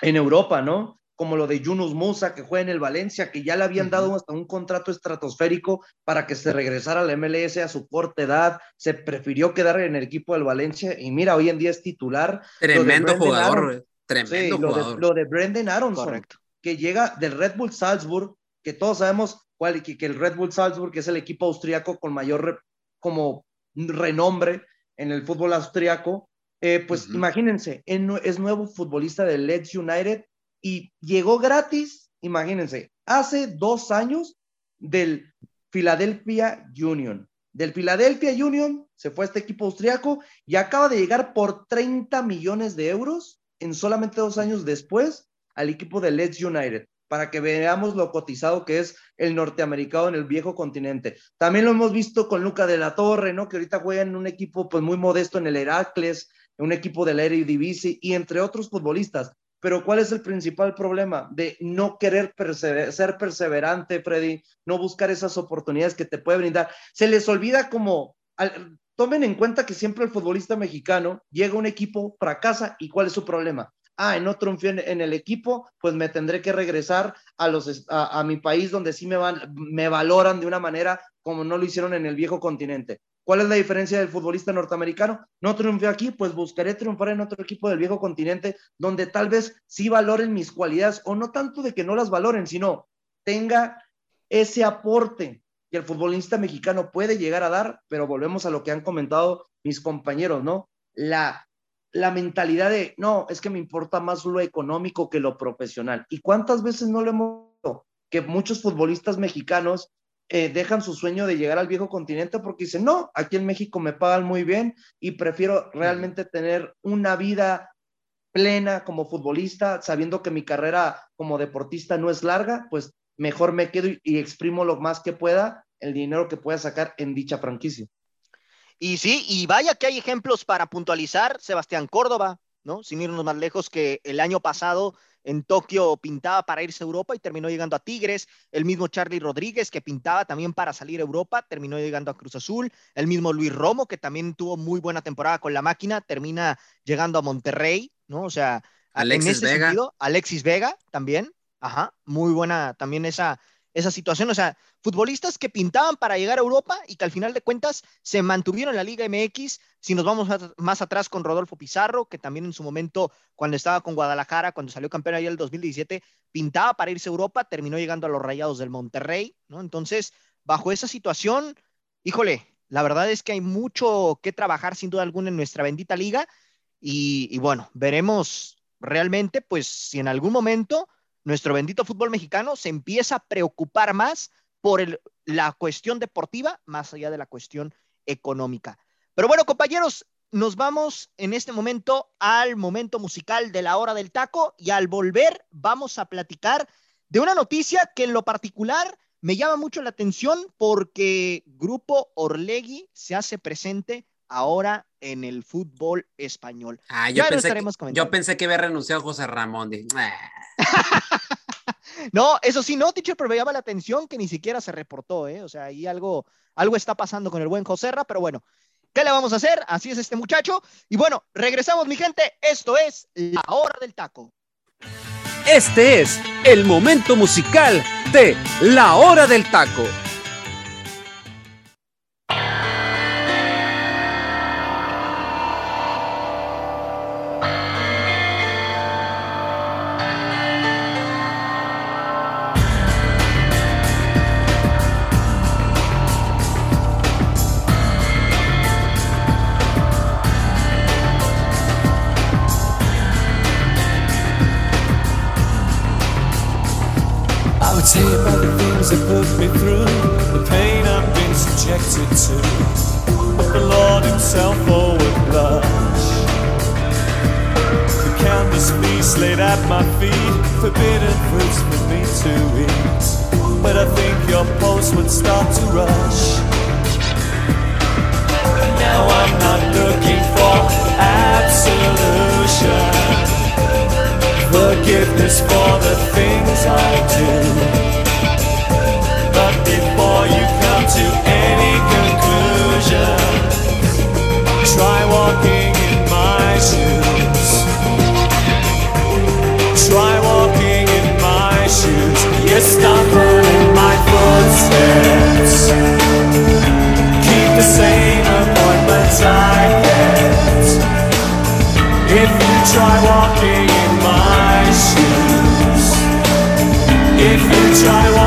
en, Europa, ¿no? Como lo de Yunus Musa, que juega en el Valencia, que ya le habían uh -huh. dado hasta un contrato estratosférico para que se regresara al MLS a su corta edad. Se prefirió quedar en el equipo del Valencia y mira, hoy en día es titular. Tremendo jugador, Aron, tremendo sí, jugador. Lo de, lo de Brendan Aronson, Correcto. que llega del Red Bull Salzburg, que todos sabemos cuál, que, que el Red Bull Salzburg es el equipo austriaco con mayor re, como renombre en el fútbol austriaco, eh, pues uh -huh. imagínense, es nuevo futbolista del Leeds United y llegó gratis, imagínense, hace dos años del Philadelphia Union. Del Philadelphia Union se fue este equipo austriaco y acaba de llegar por 30 millones de euros en solamente dos años después al equipo del Leeds United para que veamos lo cotizado que es el norteamericano en el viejo continente. También lo hemos visto con Luca de la Torre, ¿no? Que ahorita juega en un equipo pues muy modesto en el Heracles, en un equipo del Eredivisie y entre otros futbolistas. Pero ¿cuál es el principal problema? De no querer persever ser perseverante, Freddy, no buscar esas oportunidades que te puede brindar. Se les olvida como, al, tomen en cuenta que siempre el futbolista mexicano llega a un equipo, fracasa y ¿cuál es su problema? ah, no triunfé en, el equipo, pues me tendré que regresar a, los, a, mi país donde sí me, van, me valoran de una manera como no lo hicieron en el viejo continente. ¿Cuál es la diferencia del futbolista norteamericano? No triunfé aquí, pues buscaré triunfar en otro equipo del viejo continente donde tal vez sí valoren mis cualidades o no tanto de que no las valoren, sino tenga ese aporte que el futbolista mexicano puede llegar a dar, pero volvemos a lo que han comentado mis compañeros, ¿no? La la mentalidad de, no, es que me importa más lo económico que lo profesional. ¿Y cuántas veces no lo hemos visto? Que muchos futbolistas mexicanos eh, dejan su sueño de llegar al viejo continente porque dicen, no, aquí en México me pagan muy bien y prefiero realmente tener una vida plena como futbolista, sabiendo que mi carrera como deportista no es larga, pues mejor me quedo y, y exprimo lo más que pueda el dinero que pueda sacar en dicha franquicia. Y sí, y vaya que hay ejemplos para puntualizar, Sebastián Córdoba, ¿no? Sin irnos más lejos que el año pasado en Tokio pintaba para irse a Europa y terminó llegando a Tigres, el mismo Charlie Rodríguez que pintaba también para salir a Europa, terminó llegando a Cruz Azul, el mismo Luis Romo que también tuvo muy buena temporada con la máquina, termina llegando a Monterrey, ¿no? O sea, Alexis en ese Vega. sentido, Alexis Vega también, ajá, muy buena también esa, esa situación. O sea, futbolistas que pintaban para llegar a Europa y que al final de cuentas se mantuvieron en la Liga MX. Si nos vamos más atrás con Rodolfo Pizarro, que también en su momento, cuando estaba con Guadalajara, cuando salió campeón en el 2017, pintaba para irse a Europa, terminó llegando a los Rayados del Monterrey, ¿no? Entonces, bajo esa situación, híjole, la verdad es que hay mucho que trabajar sin duda alguna en nuestra bendita liga y, y bueno, veremos realmente, pues, si en algún momento nuestro bendito fútbol mexicano se empieza a preocupar más por la cuestión deportiva más allá de la cuestión económica. Pero bueno, compañeros, nos vamos en este momento al momento musical de la hora del taco y al volver vamos a platicar de una noticia que en lo particular me llama mucho la atención porque Grupo Orlegui se hace presente ahora en el fútbol español. Ah, yo, pensé que, yo pensé que había renunciado José Ramón. Ah". no, eso sí, no, teacher, pero me llama la atención que ni siquiera se reportó, ¿eh? O sea, ahí algo, algo está pasando con el buen Joserra, pero bueno, ¿qué le vamos a hacer? Así es este muchacho. Y bueno, regresamos, mi gente. Esto es La Hora del Taco. Este es el momento musical de La Hora del Taco. try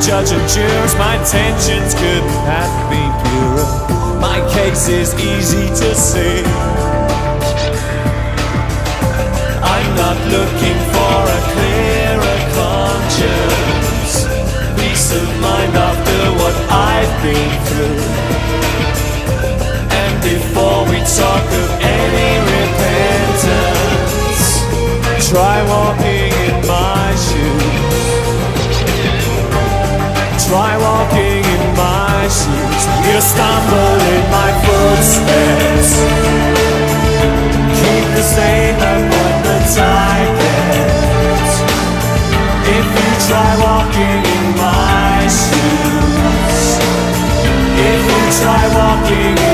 judge and jurors, my intentions couldn't have been purer. My case is easy to see. I'm not looking for a clearer conscience. Peace of mind after what I've been through. And before we talk of any repentance, try walking in my try walking in my shoes. You stumble in my footsteps. Keep the same appointments I get. If you try walking in my shoes, if you try walking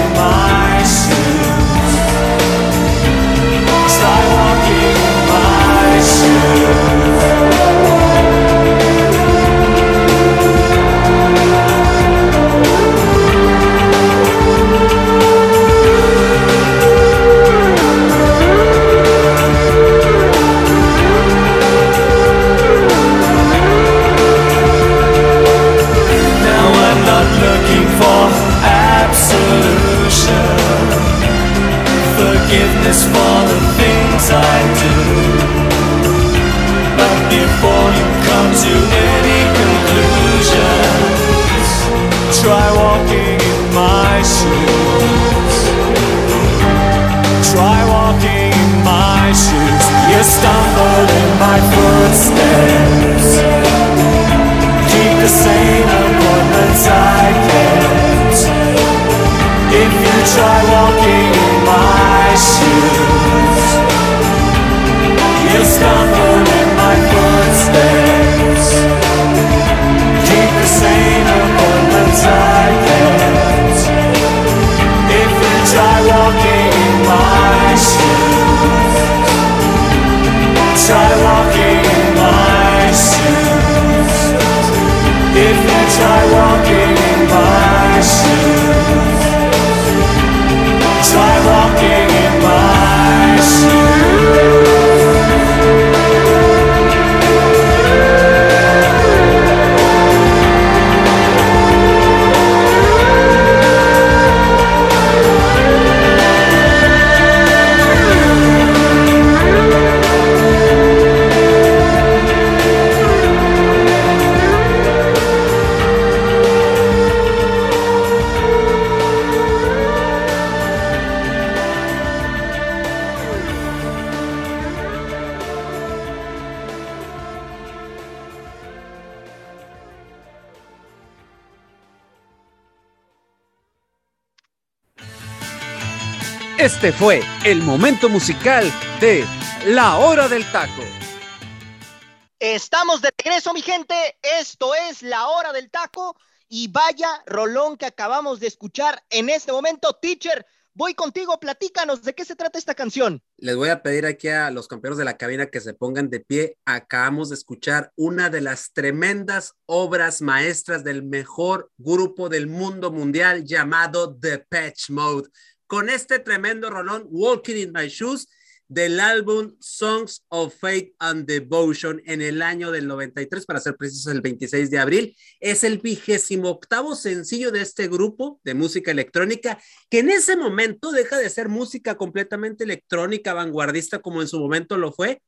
Este fue el momento musical de La Hora del Taco. Estamos de regreso, mi gente. Esto es La Hora del Taco. Y vaya rolón que acabamos de escuchar en este momento. Teacher, voy contigo. Platícanos de qué se trata esta canción. Les voy a pedir aquí a los campeones de la cabina que se pongan de pie. Acabamos de escuchar una de las tremendas obras maestras del mejor grupo del mundo mundial llamado The Patch Mode con este tremendo rolón, Walking in My Shoes, del álbum Songs of Faith and Devotion en el año del 93, para ser precisos, el 26 de abril. Es el vigésimo octavo sencillo de este grupo de música electrónica, que en ese momento deja de ser música completamente electrónica, vanguardista, como en su momento lo fue,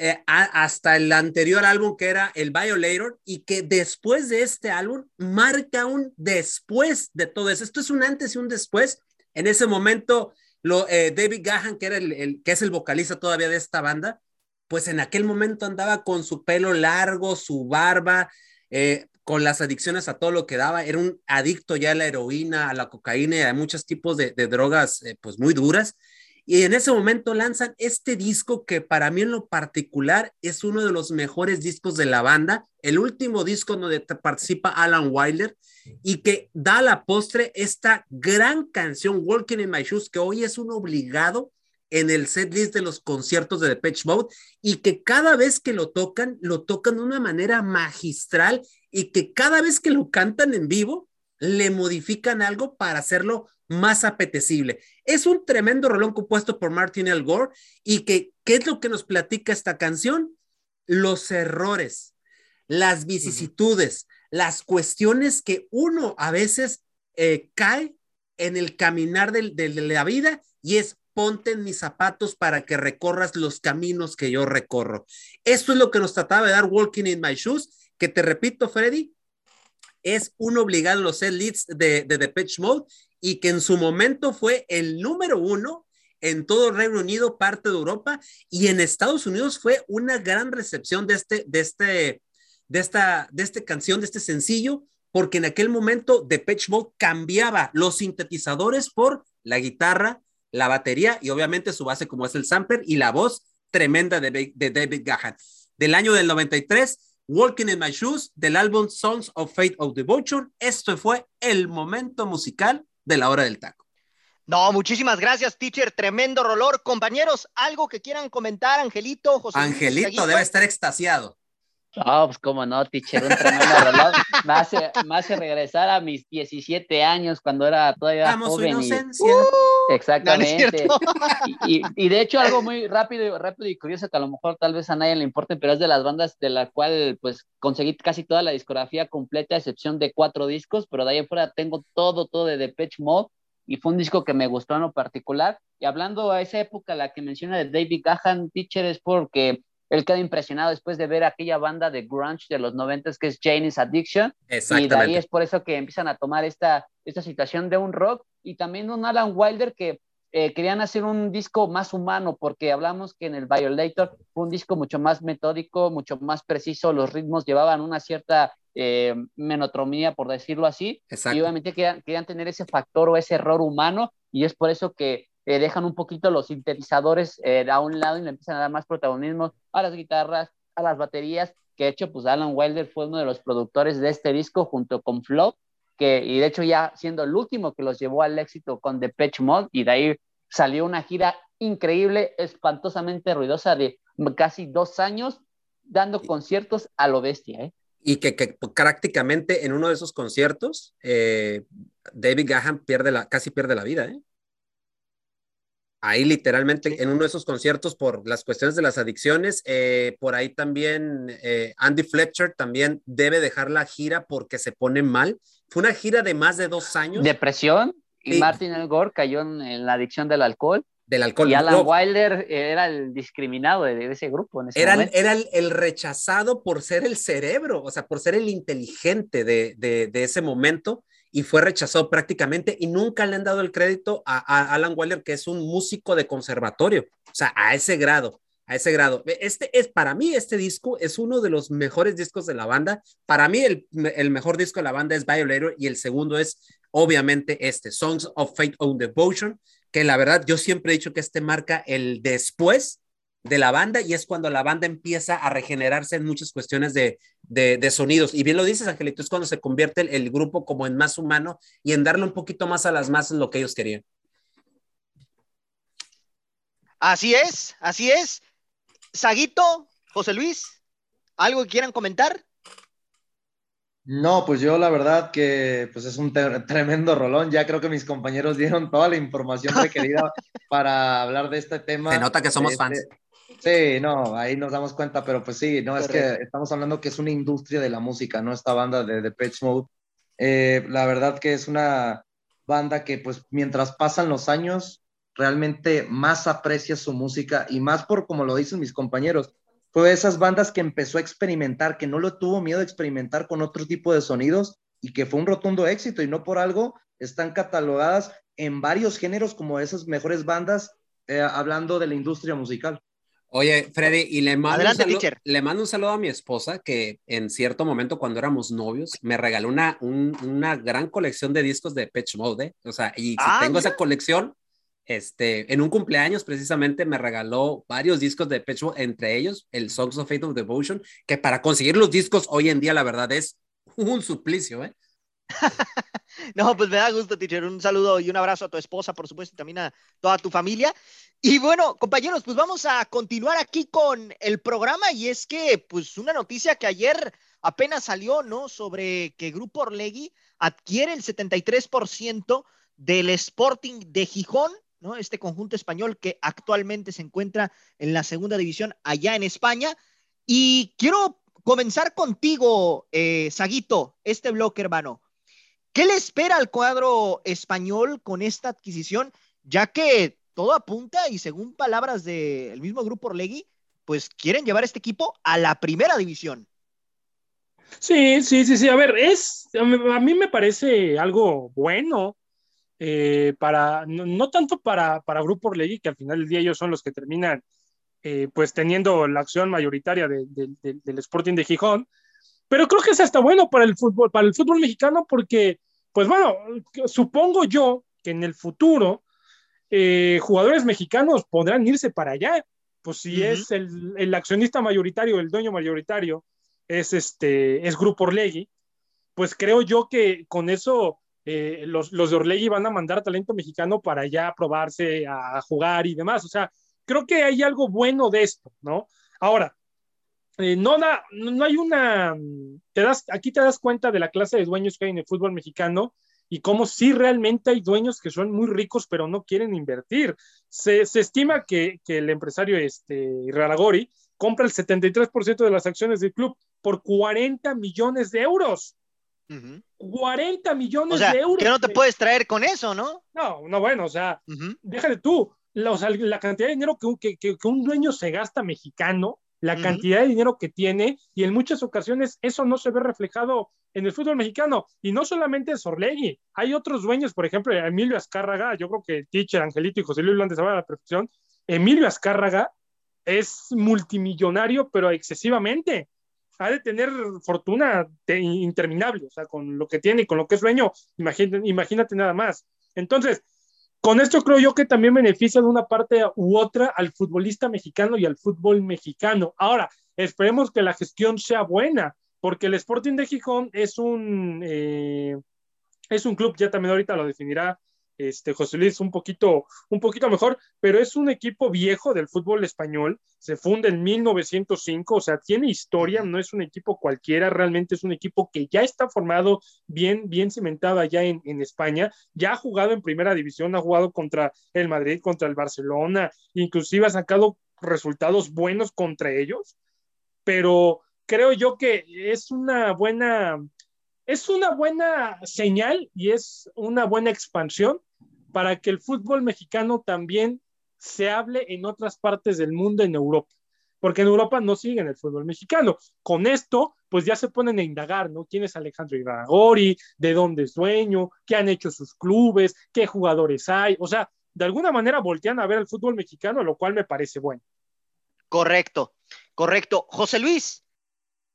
eh, hasta el anterior álbum que era el Violator y que después de este álbum marca un después de todo eso. Esto es un antes y un después en ese momento, lo, eh, David Gahan, que, era el, que es el vocalista todavía de esta banda, pues en aquel momento andaba con su pelo largo, su barba, eh, con las adicciones a todo lo que daba. Era un adicto ya a la heroína, a la cocaína y a muchos tipos de, drogas, eh, pues muy duras. Y en ese momento lanzan este disco que para mí en lo particular es uno de los mejores discos de la banda, el último disco donde participa Alan Wilder y que da a la postre esta gran canción Walking in My Shoes que hoy es un obligado en el set list de los conciertos de The Patch Mode y que cada vez que lo tocan, lo tocan de una manera magistral y que cada vez que lo cantan en vivo, le modifican algo para hacerlo más apetecible. Es un tremendo rolón compuesto por Martin El Gore y que, ¿qué es lo que nos platica esta canción? Los errores, las vicisitudes, las cuestiones que uno a veces eh, cae en el caminar de, de la vida y es ponte en mis zapatos para que recorras los caminos que yo recorro. Esto es lo que nos trataba de dar Walking in My Shoes, que te repito, Freddy, es un obligado los set leads de, de Pitch Mode y que en su momento fue el número uno en todo el Reino Unido, parte de Europa, y en Estados Unidos fue una gran recepción de este, de este, de esta, de esta canción, de este sencillo, porque en aquel momento Pitch Mode cambiaba los sintetizadores por la guitarra, la batería y obviamente su base como es el sampler y la voz tremenda de, de David Gahan. Del año del 93, Walking in My Shoes, del álbum Songs of Fate of Devotion. Esto fue el momento musical de la hora del taco. No, muchísimas gracias, teacher. Tremendo rolor. Compañeros, algo que quieran comentar, Angelito, José. Angelito debe estar extasiado. Ah, pues cómo no, teacher, un tremendo reloj. Me hace, me hace regresar a mis 17 años cuando era todavía joven. Uh, exactamente. y, y, de hecho, algo muy rápido, rápido y curioso que a lo mejor tal vez a nadie le importe, pero es de las bandas de la cual pues conseguí casi toda la discografía completa, a excepción de cuatro discos, pero de ahí afuera tengo todo, todo de Depeche Mode y fue un disco que me gustó en lo particular. Y hablando a esa época, la que menciona de David Gahan, teacher, es porque él queda impresionado después de ver aquella banda de grunge de los noventas que es Janie's Addiction. Y de ahí es por eso que empiezan a tomar esta, esta situación de un rock y también un Alan Wilder que eh, querían hacer un disco más humano porque hablamos que en el Violator fue un disco mucho más metódico, mucho más preciso, los ritmos llevaban una cierta eh, menotromía, por decirlo así, y obviamente querían, querían tener ese factor o ese error humano y es por eso que eh, dejan un poquito los sintetizadores eh, a un lado y le empiezan a dar más protagonismo a las guitarras, a las baterías, que de hecho pues Alan Wilder fue uno de los productores de este disco junto con Flo, que y de hecho ya siendo el último que los llevó al éxito con The Patch Mod y de ahí salió una gira increíble, espantosamente ruidosa de casi dos años, dando conciertos a lo bestia. ¿eh? Y que, que, prácticamente en uno de esos conciertos, David Gahan pierde la, casi pierde la vida. ¿eh? Ahí literalmente en uno de esos conciertos por las cuestiones de las adicciones, eh, por ahí también eh, Andy Fletcher también debe dejar la gira porque se pone mal. Fue una gira de más de dos años. Depresión y Martin El Gore cayó en, la adicción del alcohol. Del alcohol. Y Alan Wilder era el discriminado de, ese grupo. era era el, rechazado por ser el cerebro, o sea, por ser el inteligente de, de, de ese momento y fue rechazado prácticamente y nunca le han dado el crédito a, Alan Waller, que es un músico de conservatorio, o sea, a ese grado, a ese grado. Este es, para mí, este disco es uno de los mejores discos de la banda. Para mí, el, el mejor disco de la banda es Violator y el segundo es, obviamente, este, Songs of Fate on Devotion, que la verdad yo siempre he dicho que este marca el después de la banda y es cuando la banda empieza a regenerarse en muchas cuestiones de, de, sonidos. Y bien lo dices, Angelito, es cuando se convierte el, el, grupo como en más humano y en darle un poquito más a las masas lo que ellos querían. Así es, así es. Saguito, José Luis, ¿algo que quieran comentar? No, pues yo la verdad que pues es un tremendo rolón. Ya creo que mis compañeros dieron toda la información requerida para hablar de este tema. Se nota que somos este, fans. Sí, no, ahí nos damos cuenta, pero pues sí, no, es que estamos hablando que es una industria de la música, ¿no? Esta banda de Depeche Mode. Eh, la verdad que es una banda que pues mientras pasan los años, realmente más aprecia su música y más por como lo dicen mis compañeros, fue de esas bandas que empezó a experimentar, que no lo tuvo miedo de experimentar con otro tipo de sonidos y que fue un rotundo éxito y no por algo están catalogadas en varios géneros como esas mejores bandas eh, hablando de la industria musical. Oye, Freddy, y le mando, le mando un saludo a mi esposa que en cierto momento cuando éramos novios me regaló una, una gran colección de discos de Pitch Mode, ¿eh? o sea, y si ah, tengo esa colección, este, en un cumpleaños precisamente me regaló varios discos de Pecho, entre ellos el Songs of Faith of Devotion, que para conseguir los discos hoy en día la verdad es un suplicio, ¿eh? no, pues me da gusto, teacher. Un saludo y un abrazo a tu esposa, por supuesto, y también a toda tu familia. Y bueno, compañeros, pues vamos a continuar aquí con el programa y es que, pues, una noticia que ayer apenas salió, ¿no? Sobre que Grupo Orlegui adquiere el 73% del Sporting de Gijón ¿no? Este conjunto español que actualmente se encuentra en la segunda división allá en España. Y quiero comenzar contigo, eh, Saguito, este bloque, hermano. ¿Qué le espera al cuadro español con esta adquisición? Ya que todo apunta y según palabras del mismo grupo Orlegui, pues quieren llevar este equipo a la primera división. Sí, sí, sí, sí. A ver, es, a mí me parece algo bueno eh, para, no, tanto para, para Grupo Orlegui, que al final del día ellos son los que terminan eh, pues teniendo la acción mayoritaria del Sporting de Gijón, pero creo que es hasta bueno para el fútbol, para el fútbol mexicano porque, pues bueno, supongo yo que en el futuro eh, jugadores mexicanos podrán irse para allá, pues si es el, el, accionista mayoritario, el dueño mayoritario, es este, es Grupo Orlegui, pues creo yo que con eso eh, los, los de Orlegui van a mandar talento mexicano para ya probarse a jugar y demás. O sea, creo que hay algo bueno de esto, ¿no? Ahora, eh, no, da, no hay una, te das, aquí te das cuenta de la clase de dueños que hay en el fútbol mexicano y cómo sí realmente hay dueños que son muy ricos pero no quieren invertir. Se, se estima que, que, el empresario este, Raragori compra el 73% de las acciones del club por 40 millones de euros. 40 millones de euros. Que no te puedes traer con eso, ¿no? No, no, bueno, o sea, déjale tú, la, la, cantidad de dinero que, que, que, un dueño se gasta mexicano, la cantidad de dinero que tiene, y en muchas ocasiones eso no se ve reflejado en el fútbol mexicano. Y no solamente es Orlegui, hay otros dueños, por ejemplo, Emilio Azcárraga, yo creo que Teacher, Angelito y José Luis de saber a la perfección. Emilio Azcárraga es multimillonario, pero excesivamente ha de tener fortuna interminable, o sea, con lo que tiene y con lo que es dueño, imagínate, imagínate nada más. Entonces, con esto creo yo que también beneficia de una parte u otra al futbolista mexicano y al fútbol mexicano. Ahora, esperemos que la gestión sea buena, porque el Sporting de Gijón es un, eh, es un club, ya también ahorita lo definirá este, José Luis un poquito, un poquito mejor, pero es un equipo viejo del fútbol español, se funda en 1905, o sea, tiene historia, no es un equipo cualquiera, realmente es un equipo que ya está formado, bien, bien cimentado allá en, en España, ya ha jugado en primera división, ha jugado contra el Madrid, contra el Barcelona, inclusive ha sacado resultados buenos contra ellos, pero creo yo que es una buena, es una buena señal y es una buena expansión para que el fútbol mexicano también se hable en otras partes del mundo, en Europa, porque en Europa no siguen el fútbol mexicano. Con esto, pues ya se ponen a indagar, ¿no? ¿Quién es Alejandro Iragori? ¿De dónde es dueño? ¿Qué han hecho sus clubes? ¿Qué jugadores hay? O sea, de alguna manera voltean a ver el fútbol mexicano, lo cual me parece bueno. Correcto, correcto. José Luis,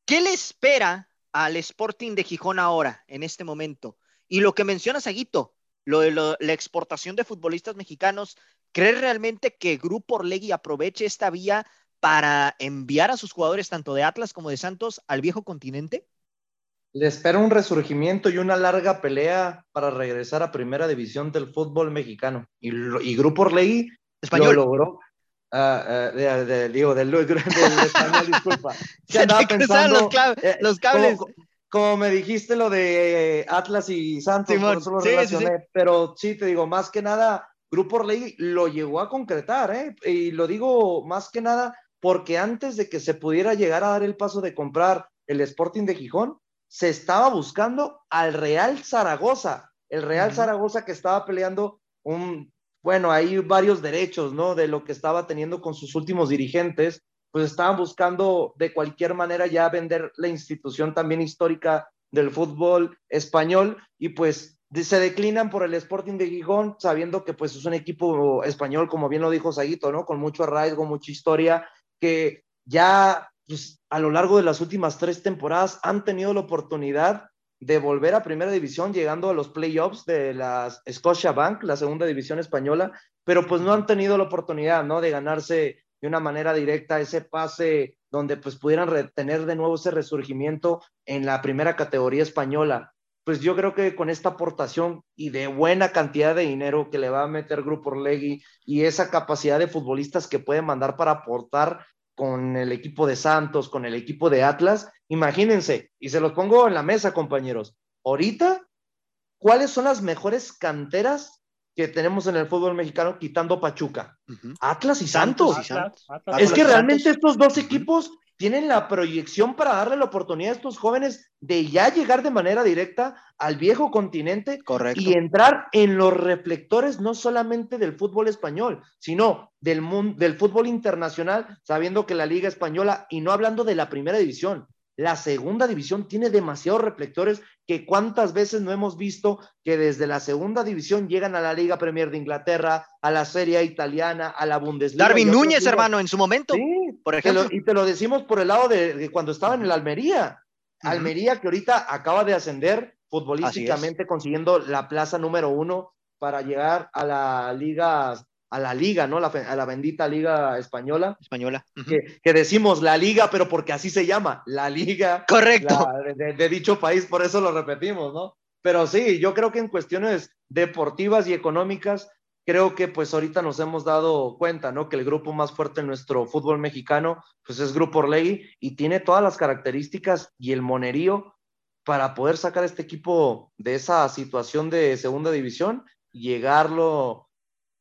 ¿qué le espera al Sporting de Gijón ahora, en este momento? Y lo que mencionas, Aguito, lo de la exportación de futbolistas mexicanos, ¿crees realmente que Grupo Orlegui aproveche esta vía para enviar a sus jugadores tanto de Atlas como de Santos al viejo continente? Le espera un resurgimiento y una larga pelea para regresar a primera división del fútbol mexicano. Y, y Grupo Orlegui Español. lo logró. Uh, digo, del, español, disculpa. Se andaba pensando, eh, los, cables. Como, me dijiste lo de Atlas y Santos, por eso lo relacioné. Pero sí, te digo, más que nada, Grupo Orlegui lo llegó a concretar, ¿eh? Y lo digo más que nada porque antes de que se pudiera llegar a dar el paso de comprar el Sporting de Gijón, se estaba buscando al Real Zaragoza, el Real Zaragoza que estaba peleando un, bueno, hay varios derechos, ¿no? De lo que estaba teniendo con sus últimos dirigentes, pues estaban buscando de cualquier manera ya vender la institución también histórica del fútbol español y pues se declinan por el Sporting de Gijón, sabiendo que pues es un equipo español, como bien lo dijo Saguito, ¿no? Con mucho arraigo, mucha historia, que ya pues, a lo largo de las últimas tres temporadas han tenido la oportunidad de volver a primera división, llegando a los playoffs de la Scotia Bank, la segunda división española, pero pues no han tenido la oportunidad, ¿no? De ganarse de una manera directa ese pase donde pues pudieran tener de nuevo ese resurgimiento en la primera categoría española. Pues yo creo que con esta aportación y de buena cantidad de dinero que le va a meter Grupo Orlegui y esa capacidad de futbolistas que puede mandar para aportar con el equipo de Santos, con el equipo de Atlas, imagínense, y se los pongo en la mesa, compañeros, ahorita, ¿cuáles son las mejores canteras que tenemos en el fútbol mexicano quitando Pachuca? Atlas y Santos. es que realmente estos dos equipos tienen la proyección para darle la oportunidad a estos jóvenes de ya llegar de manera directa al viejo continente y entrar en los reflectores no solamente del fútbol español, sino del, del fútbol internacional, sabiendo que la Liga Española, y no hablando de la primera división, la segunda división tiene demasiados reflectores que cuántas veces no hemos visto que desde la segunda división llegan a la Liga Premier de Inglaterra, a la Serie Italiana, a la Bundesliga. Darwin Núñez, hermano, en su momento. Sí, por ejemplo. y te lo decimos por el lado de, cuando estaba en el Almería. Almería que ahorita acaba de ascender futbolísticamente consiguiendo la plaza número uno para llegar a la Liga a la liga, ¿no? a la bendita liga española. Española. que, decimos la liga, pero porque así se llama, la liga. Correcto. de, dicho país, por eso lo repetimos, ¿no? Pero sí, yo creo que en cuestiones deportivas y económicas, creo que pues ahorita nos hemos dado cuenta, ¿no? Que el grupo más fuerte en nuestro fútbol mexicano, pues es Grupo Orlegui y tiene todas las características y el monerío para poder sacar a este equipo de esa situación de segunda división y llegarlo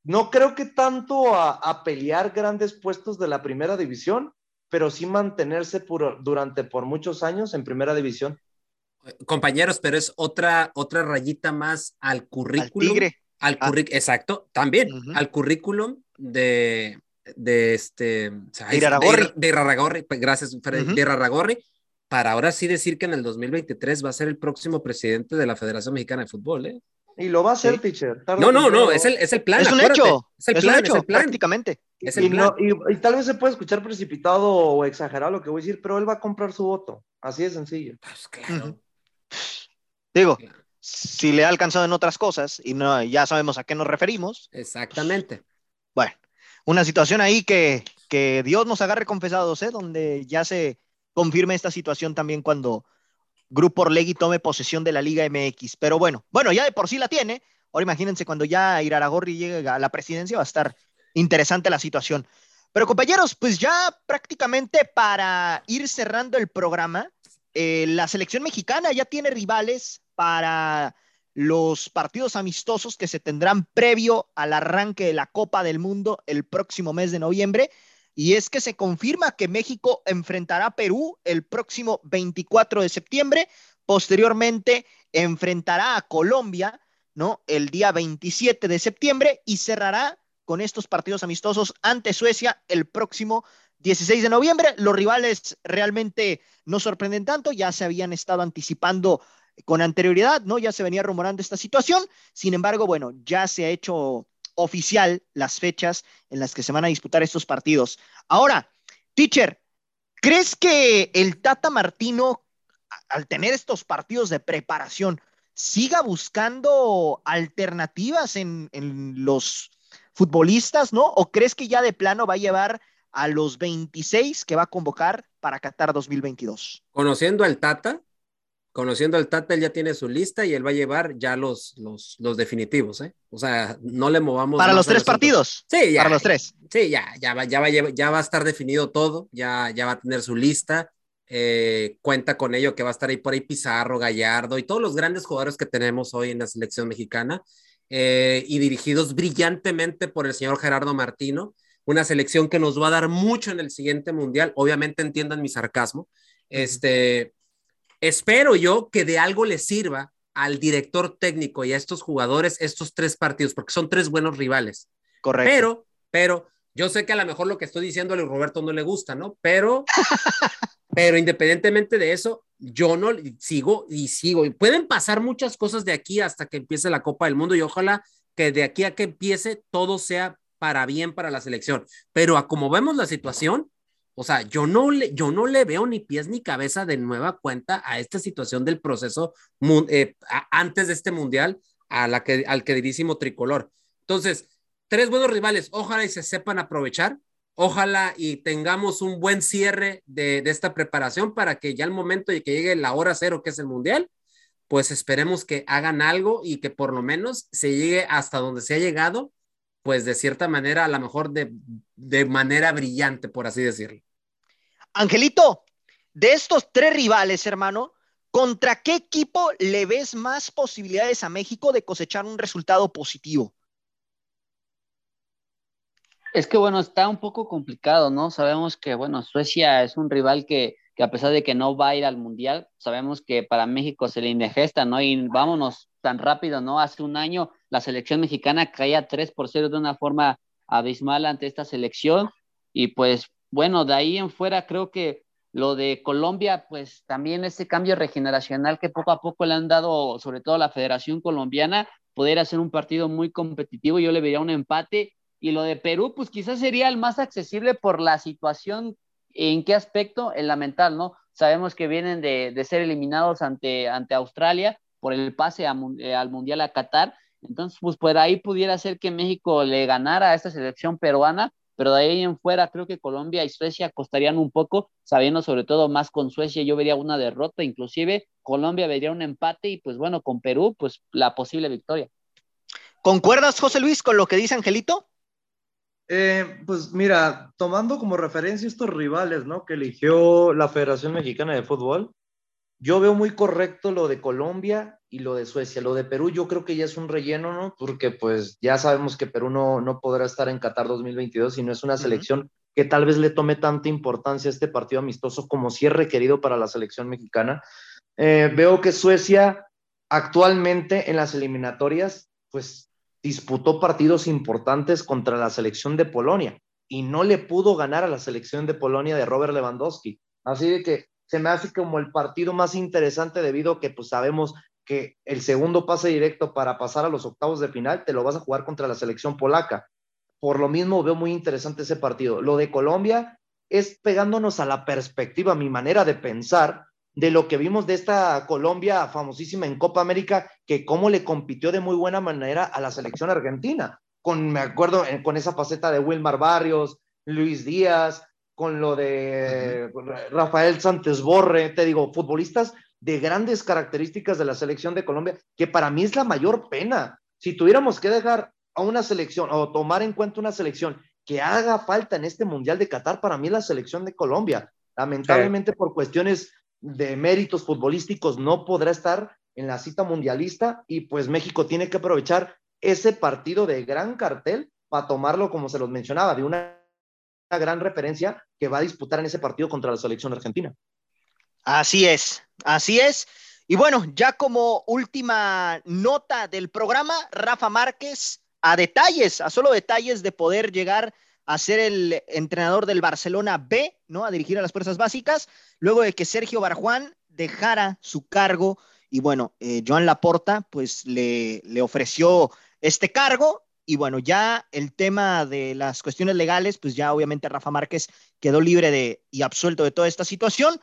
no creo que tanto a, pelear grandes puestos de la primera división, pero sí mantenerse durante por muchos años en primera división. Compañeros, pero es otra, otra rayita más al currículum. Al tigre. Al ah. Exacto, también al currículum de, de este. De Iraragorri. De, Iraragorri, pues, gracias, Fred, de Iraragorri, para ahora sí decir que en el 2023 va a ser el próximo presidente de la Federación Mexicana de Fútbol, ¿eh? Y lo va a hacer, teacher. No, no, no, es el, es el plan. Es un hecho. Es el plan, hecho, prácticamente. Es el y, plan. y, tal vez se puede escuchar precipitado o exagerado lo que voy a decir, pero él va a comprar su voto. Así de sencillo. Pues claro. Digo, si le ha alcanzado en otras cosas y no, ya sabemos a qué nos referimos. Exactamente. Bueno, una situación ahí que, que Dios nos agarre confesados, ¿eh? donde ya se confirme esta situación también cuando Grupo Orlegui tome posesión de la Liga MX. Pero bueno, bueno, ya de por sí la tiene. Ahora imagínense cuando ya Iraragorri llegue a la presidencia, va a estar interesante la situación. Pero compañeros, pues ya prácticamente para ir cerrando el programa, eh, la selección mexicana ya tiene rivales para los partidos amistosos que se tendrán previo al arranque de la Copa del Mundo el próximo mes de noviembre y es que se confirma que México enfrentará a Perú el próximo 24 de septiembre, posteriormente enfrentará a Colombia, ¿no? El día 27 de septiembre y cerrará con estos partidos amistosos ante Suecia el próximo 16 de noviembre. Los rivales realmente no sorprenden tanto, ya se habían estado anticipando con anterioridad, ¿no? Ya se venía rumorando esta situación. Sin embargo, bueno, ya se ha hecho oficial las fechas en las que se van a disputar estos partidos. Ahora, teacher, ¿crees que el Tata Martino, al tener estos partidos de preparación, siga buscando alternativas en, en los futbolistas, ¿no? ¿O crees que ya de plano va a llevar a los 26 que va a convocar para Qatar 2022? Conociendo al Tata, conociendo al Tata, él ya tiene su lista y él va a llevar ya los, los, los definitivos, ¿eh? O sea, no le movamos. Para los tres partidos. Sí, ya. Para los tres. Sí, ya, ya va, ya va, ya va a estar definido todo, ya, ya va a tener su lista. Eh, cuenta con ello que va a estar ahí por ahí Pizarro, Gallardo y todos los grandes jugadores que tenemos hoy en la selección mexicana eh, y dirigidos brillantemente por el señor Gerardo Martino, una selección que nos va a dar mucho en el siguiente mundial. Obviamente entiendan mi sarcasmo. Este, espero yo que de algo le sirva al director técnico y a estos jugadores estos tres partidos, porque son tres buenos rivales. Correcto. Pero, pero, yo sé que a lo mejor lo que estoy diciendo a Roberto no le gusta, ¿no? Pero, pero independientemente de eso, yo no sigo y sigo. Y pueden pasar muchas cosas de aquí hasta que empiece la Copa del Mundo y ojalá que de aquí a que empiece todo sea para bien para la selección. Pero a como vemos la situación, o sea, yo no le, yo no le veo ni pies ni cabeza de nueva cuenta a esta situación del proceso eh, antes de este mundial a la que, al queridísimo tricolor. Entonces, tres buenos rivales, ojalá y se sepan aprovechar, ojalá y tengamos un buen cierre de, de esta preparación para que ya al momento de que llegue la hora cero, que es el mundial, pues esperemos que hagan algo y que por lo menos se llegue hasta donde se ha llegado pues de cierta manera, a lo mejor de, de manera brillante, por así decirlo. Angelito, de estos tres rivales, hermano, ¿contra qué equipo le ves más posibilidades a México de cosechar un resultado positivo? Es que bueno, está un poco complicado, ¿no? Sabemos que, bueno, Suecia es un rival que, que a pesar de que no va a ir al Mundial, sabemos que para México se le indigesta, ¿no? Y vámonos tan rápido, ¿no? Hace un año la selección mexicana caía 3 por 0 de una forma abismal ante esta selección y pues bueno, de ahí en fuera creo que lo de Colombia, pues también ese cambio regeneracional que poco a poco le han dado, sobre todo a la Federación Colombiana, poder hacer un partido muy competitivo, yo le vería un empate. Y lo de Perú, pues quizás sería el más accesible por la situación, ¿en qué aspecto? En la mental, ¿no? Sabemos que vienen de, de ser eliminados ante, ante Australia por el pase eh, al Mundial a Qatar. Entonces, pues por ahí pudiera ser que México le ganara a esta selección peruana, pero de ahí en fuera creo que Colombia y Suecia costarían un poco, sabiendo sobre todo más con Suecia, yo vería una derrota, inclusive Colombia vería un empate y pues bueno, con Perú, pues la posible victoria. ¿Concuerdas, José Luis, con lo que dice Angelito? Eh, pues mira, tomando como referencia estos rivales, ¿no? Que eligió la Federación Mexicana de Fútbol, yo veo muy correcto lo de Colombia y lo de Suecia. Lo de Perú yo creo que ya es un relleno, ¿no? Porque pues ya sabemos que Perú no, no podrá estar en Qatar 2022 y no es una selección que tal vez le tome tanta importancia a este partido amistoso como si es requerido para la selección mexicana. Eh, veo que Suecia actualmente en las eliminatorias pues disputó partidos importantes contra la selección de Polonia y no le pudo ganar a la selección de Polonia de Robert Lewandowski. Así de que se me hace como el partido más interesante debido a que pues sabemos que el segundo pase directo para pasar a los octavos de final te lo vas a jugar contra la selección polaca. Por lo mismo veo muy interesante ese partido. Lo de Colombia es pegándonos a la perspectiva, mi manera de pensar, de lo que vimos de esta Colombia famosísima en Copa América, que cómo le compitió de muy buena manera a la selección argentina. Con, me acuerdo, con esa faceta de Wilmar Barrios, Luis Díaz, con lo de Rafael Santos Borre, te digo, futbolistas de grandes características de la selección de Colombia, que para mí es la mayor pena. Si tuviéramos que dejar a una selección o tomar en cuenta una selección que haga falta en este Mundial de Qatar, para mí la selección de Colombia. Lamentablemente por cuestiones de méritos futbolísticos no podrá estar en la cita mundialista y pues México tiene que aprovechar ese partido de gran cartel para tomarlo, como se los mencionaba, de una gran referencia que va a disputar en ese partido contra la selección argentina. Así es, así es. Y bueno, ya como última nota del programa, Rafa Márquez a detalles, a solo detalles de poder llegar a ser el entrenador del Barcelona B, ¿no? A dirigir a las fuerzas básicas, luego de que Sergio Barjuán dejara su cargo y bueno, eh, Joan Laporta pues le, le ofreció este cargo y bueno, ya el tema de las cuestiones legales, pues ya obviamente Rafa Márquez quedó libre de y absuelto de toda esta situación.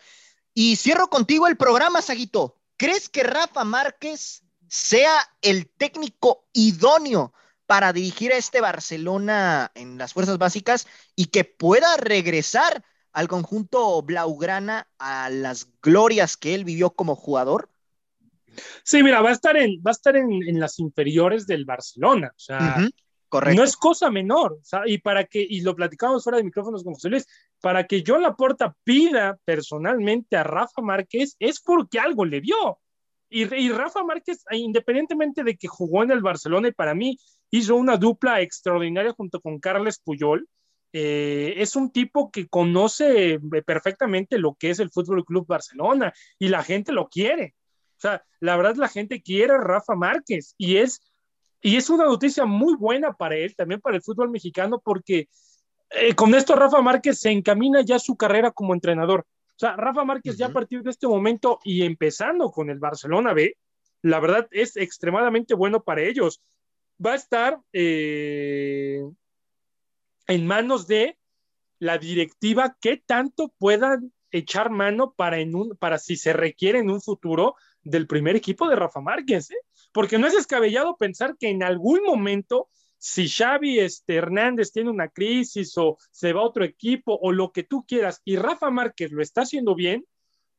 Y cierro contigo el programa, Saguito. ¿Crees que Rafa Márquez sea el técnico idóneo para dirigir a este Barcelona en las fuerzas básicas y que pueda regresar al conjunto Blaugrana a las glorias que él vivió como jugador? Sí, mira, va a estar en, va a estar en, las inferiores del Barcelona. O sea, no es cosa menor. y para que, y lo platicamos fuera de micrófonos con José Luis, para que la Laporta pida personalmente a Rafa Márquez es porque algo le vio. Y, y, Rafa Márquez, independientemente de que jugó en el Barcelona y para mí hizo una dupla extraordinaria junto con Carles Puyol, eh, es un tipo que conoce eh, perfectamente lo que es el Fútbol Club Barcelona y la gente lo quiere. O sea, la verdad la gente quiere a Rafa Márquez y es, y es una noticia muy buena para él, también para el fútbol mexicano, porque eh, con esto Rafa Márquez se encamina ya su carrera como entrenador. O sea, Rafa Márquez ya a partir de este momento y empezando con el Barcelona B, la verdad es extremadamente bueno para ellos. Va a estar en manos de la directiva que tanto puedan echar mano para, en un, para si se requiere en un futuro del primer equipo de Rafa Márquez, ¿eh? porque no es descabellado pensar que en algún momento, si Xavi este, Hernández tiene una crisis o se va a otro equipo o lo que tú quieras y Rafa Márquez lo está haciendo bien,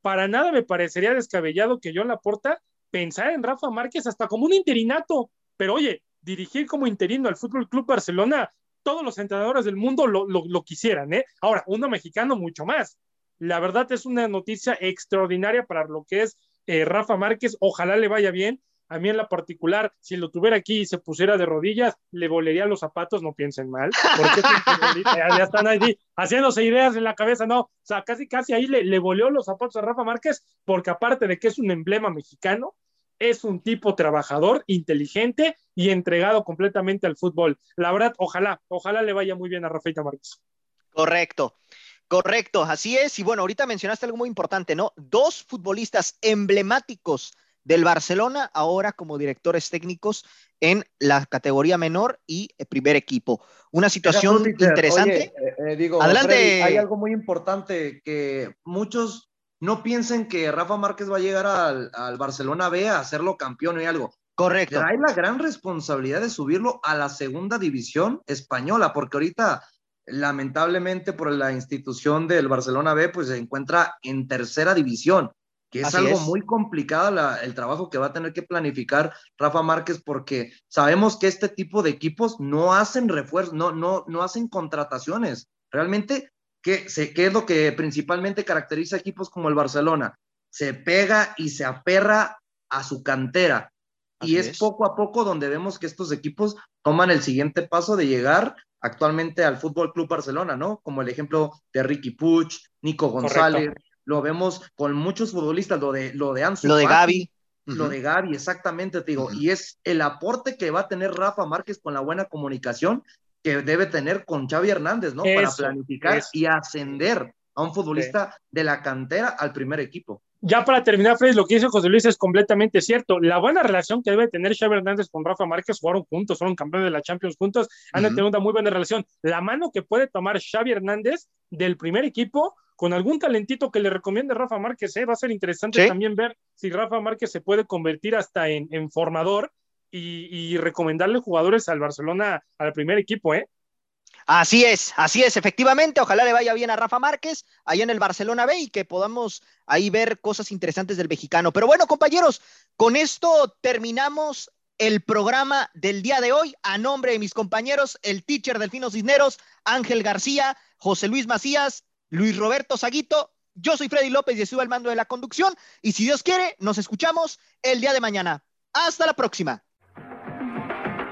para nada me parecería descabellado que John Laporta pensara en Rafa Márquez hasta como un interinato, pero oye, dirigir como interino al Fútbol Club Barcelona, todos los entrenadores del mundo lo, lo quisieran, ¿eh? Ahora, uno mexicano mucho más. La verdad es una noticia extraordinaria para lo que es eh, Rafa Márquez, ojalá le vaya bien. A mí en la particular, si lo tuviera aquí y se pusiera de rodillas, le volería los zapatos, no piensen mal, porque ya, están ahí haciéndose ideas en la cabeza, no, o sea, casi casi ahí le, le los zapatos a Rafa Márquez, porque aparte de que es un emblema mexicano, es un tipo trabajador, inteligente y entregado completamente al fútbol. La verdad, ojalá, ojalá le vaya muy bien a Rafaita Márquez. Correcto. Correcto, así es. Y bueno, ahorita mencionaste algo muy importante, ¿no? Dos futbolistas emblemáticos del Barcelona ahora como directores técnicos en la categoría menor y primer equipo. Una situación interesante. Eh, eh, digo, Adelante. hay algo muy importante que muchos no piensen que Rafa Márquez va a llegar al, al Barcelona B a hacerlo campeón y algo. Correcto. hay la gran responsabilidad de subirlo a la segunda división española, porque ahorita lamentablemente por la institución del Barcelona B, pues se encuentra en tercera división, que es algo muy complicado el trabajo que va a tener que planificar Rafa Márquez, porque sabemos que este tipo de equipos no hacen refuerzos, no, no, no hacen contrataciones. Realmente, ¿qué, ¿qué es lo que principalmente caracteriza equipos como el Barcelona? Se pega y se aperra a su cantera. y es, poco a poco donde vemos que estos equipos toman el siguiente paso de llegar actualmente al Fútbol Club Barcelona, ¿no? Como el ejemplo de Ricky Puch, Nico González, lo vemos con muchos futbolistas, lo de, lo de Ansu Lo de Gaby. Lo de Gaby, exactamente, te digo. Y es el aporte que va a tener Rafa Márquez con la buena comunicación que debe tener con Xavi Hernández, ¿no? Para planificar y ascender a un futbolista de la cantera al primer equipo ya para terminar, Freddy, lo que dice José Luis es completamente cierto. La buena relación que debe tener Xavi Hernández con Rafa Márquez, jugaron juntos, fueron campeones de la Champions juntos, han tenido una muy buena relación. La mano que puede tomar Xavi Hernández del primer equipo con algún talentito que le recomiende Rafa Márquez, ¿eh? va a ser interesante también ver si Rafa Márquez se puede convertir hasta en, formador y, y, recomendarle jugadores al Barcelona, al primer equipo, ¿eh? Así es, así es, efectivamente. Ojalá le vaya bien a Rafa Márquez ahí en el Barcelona B y que podamos ahí ver cosas interesantes del mexicano. Pero bueno, compañeros, con esto terminamos el programa del día de hoy. A nombre de mis compañeros, el teacher Delfino Cisneros, Ángel García, José Luis Macías, Luis Roberto Saguito. Yo soy Freddy López y estoy al mando de la conducción. Y si Dios quiere, nos escuchamos el día de mañana. Hasta la próxima.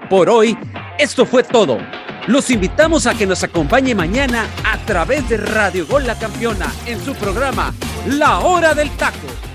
Por hoy, esto fue todo. Los invitamos a que nos acompañe mañana a través de Radio Gol La Campeona en su programa La Hora del Taco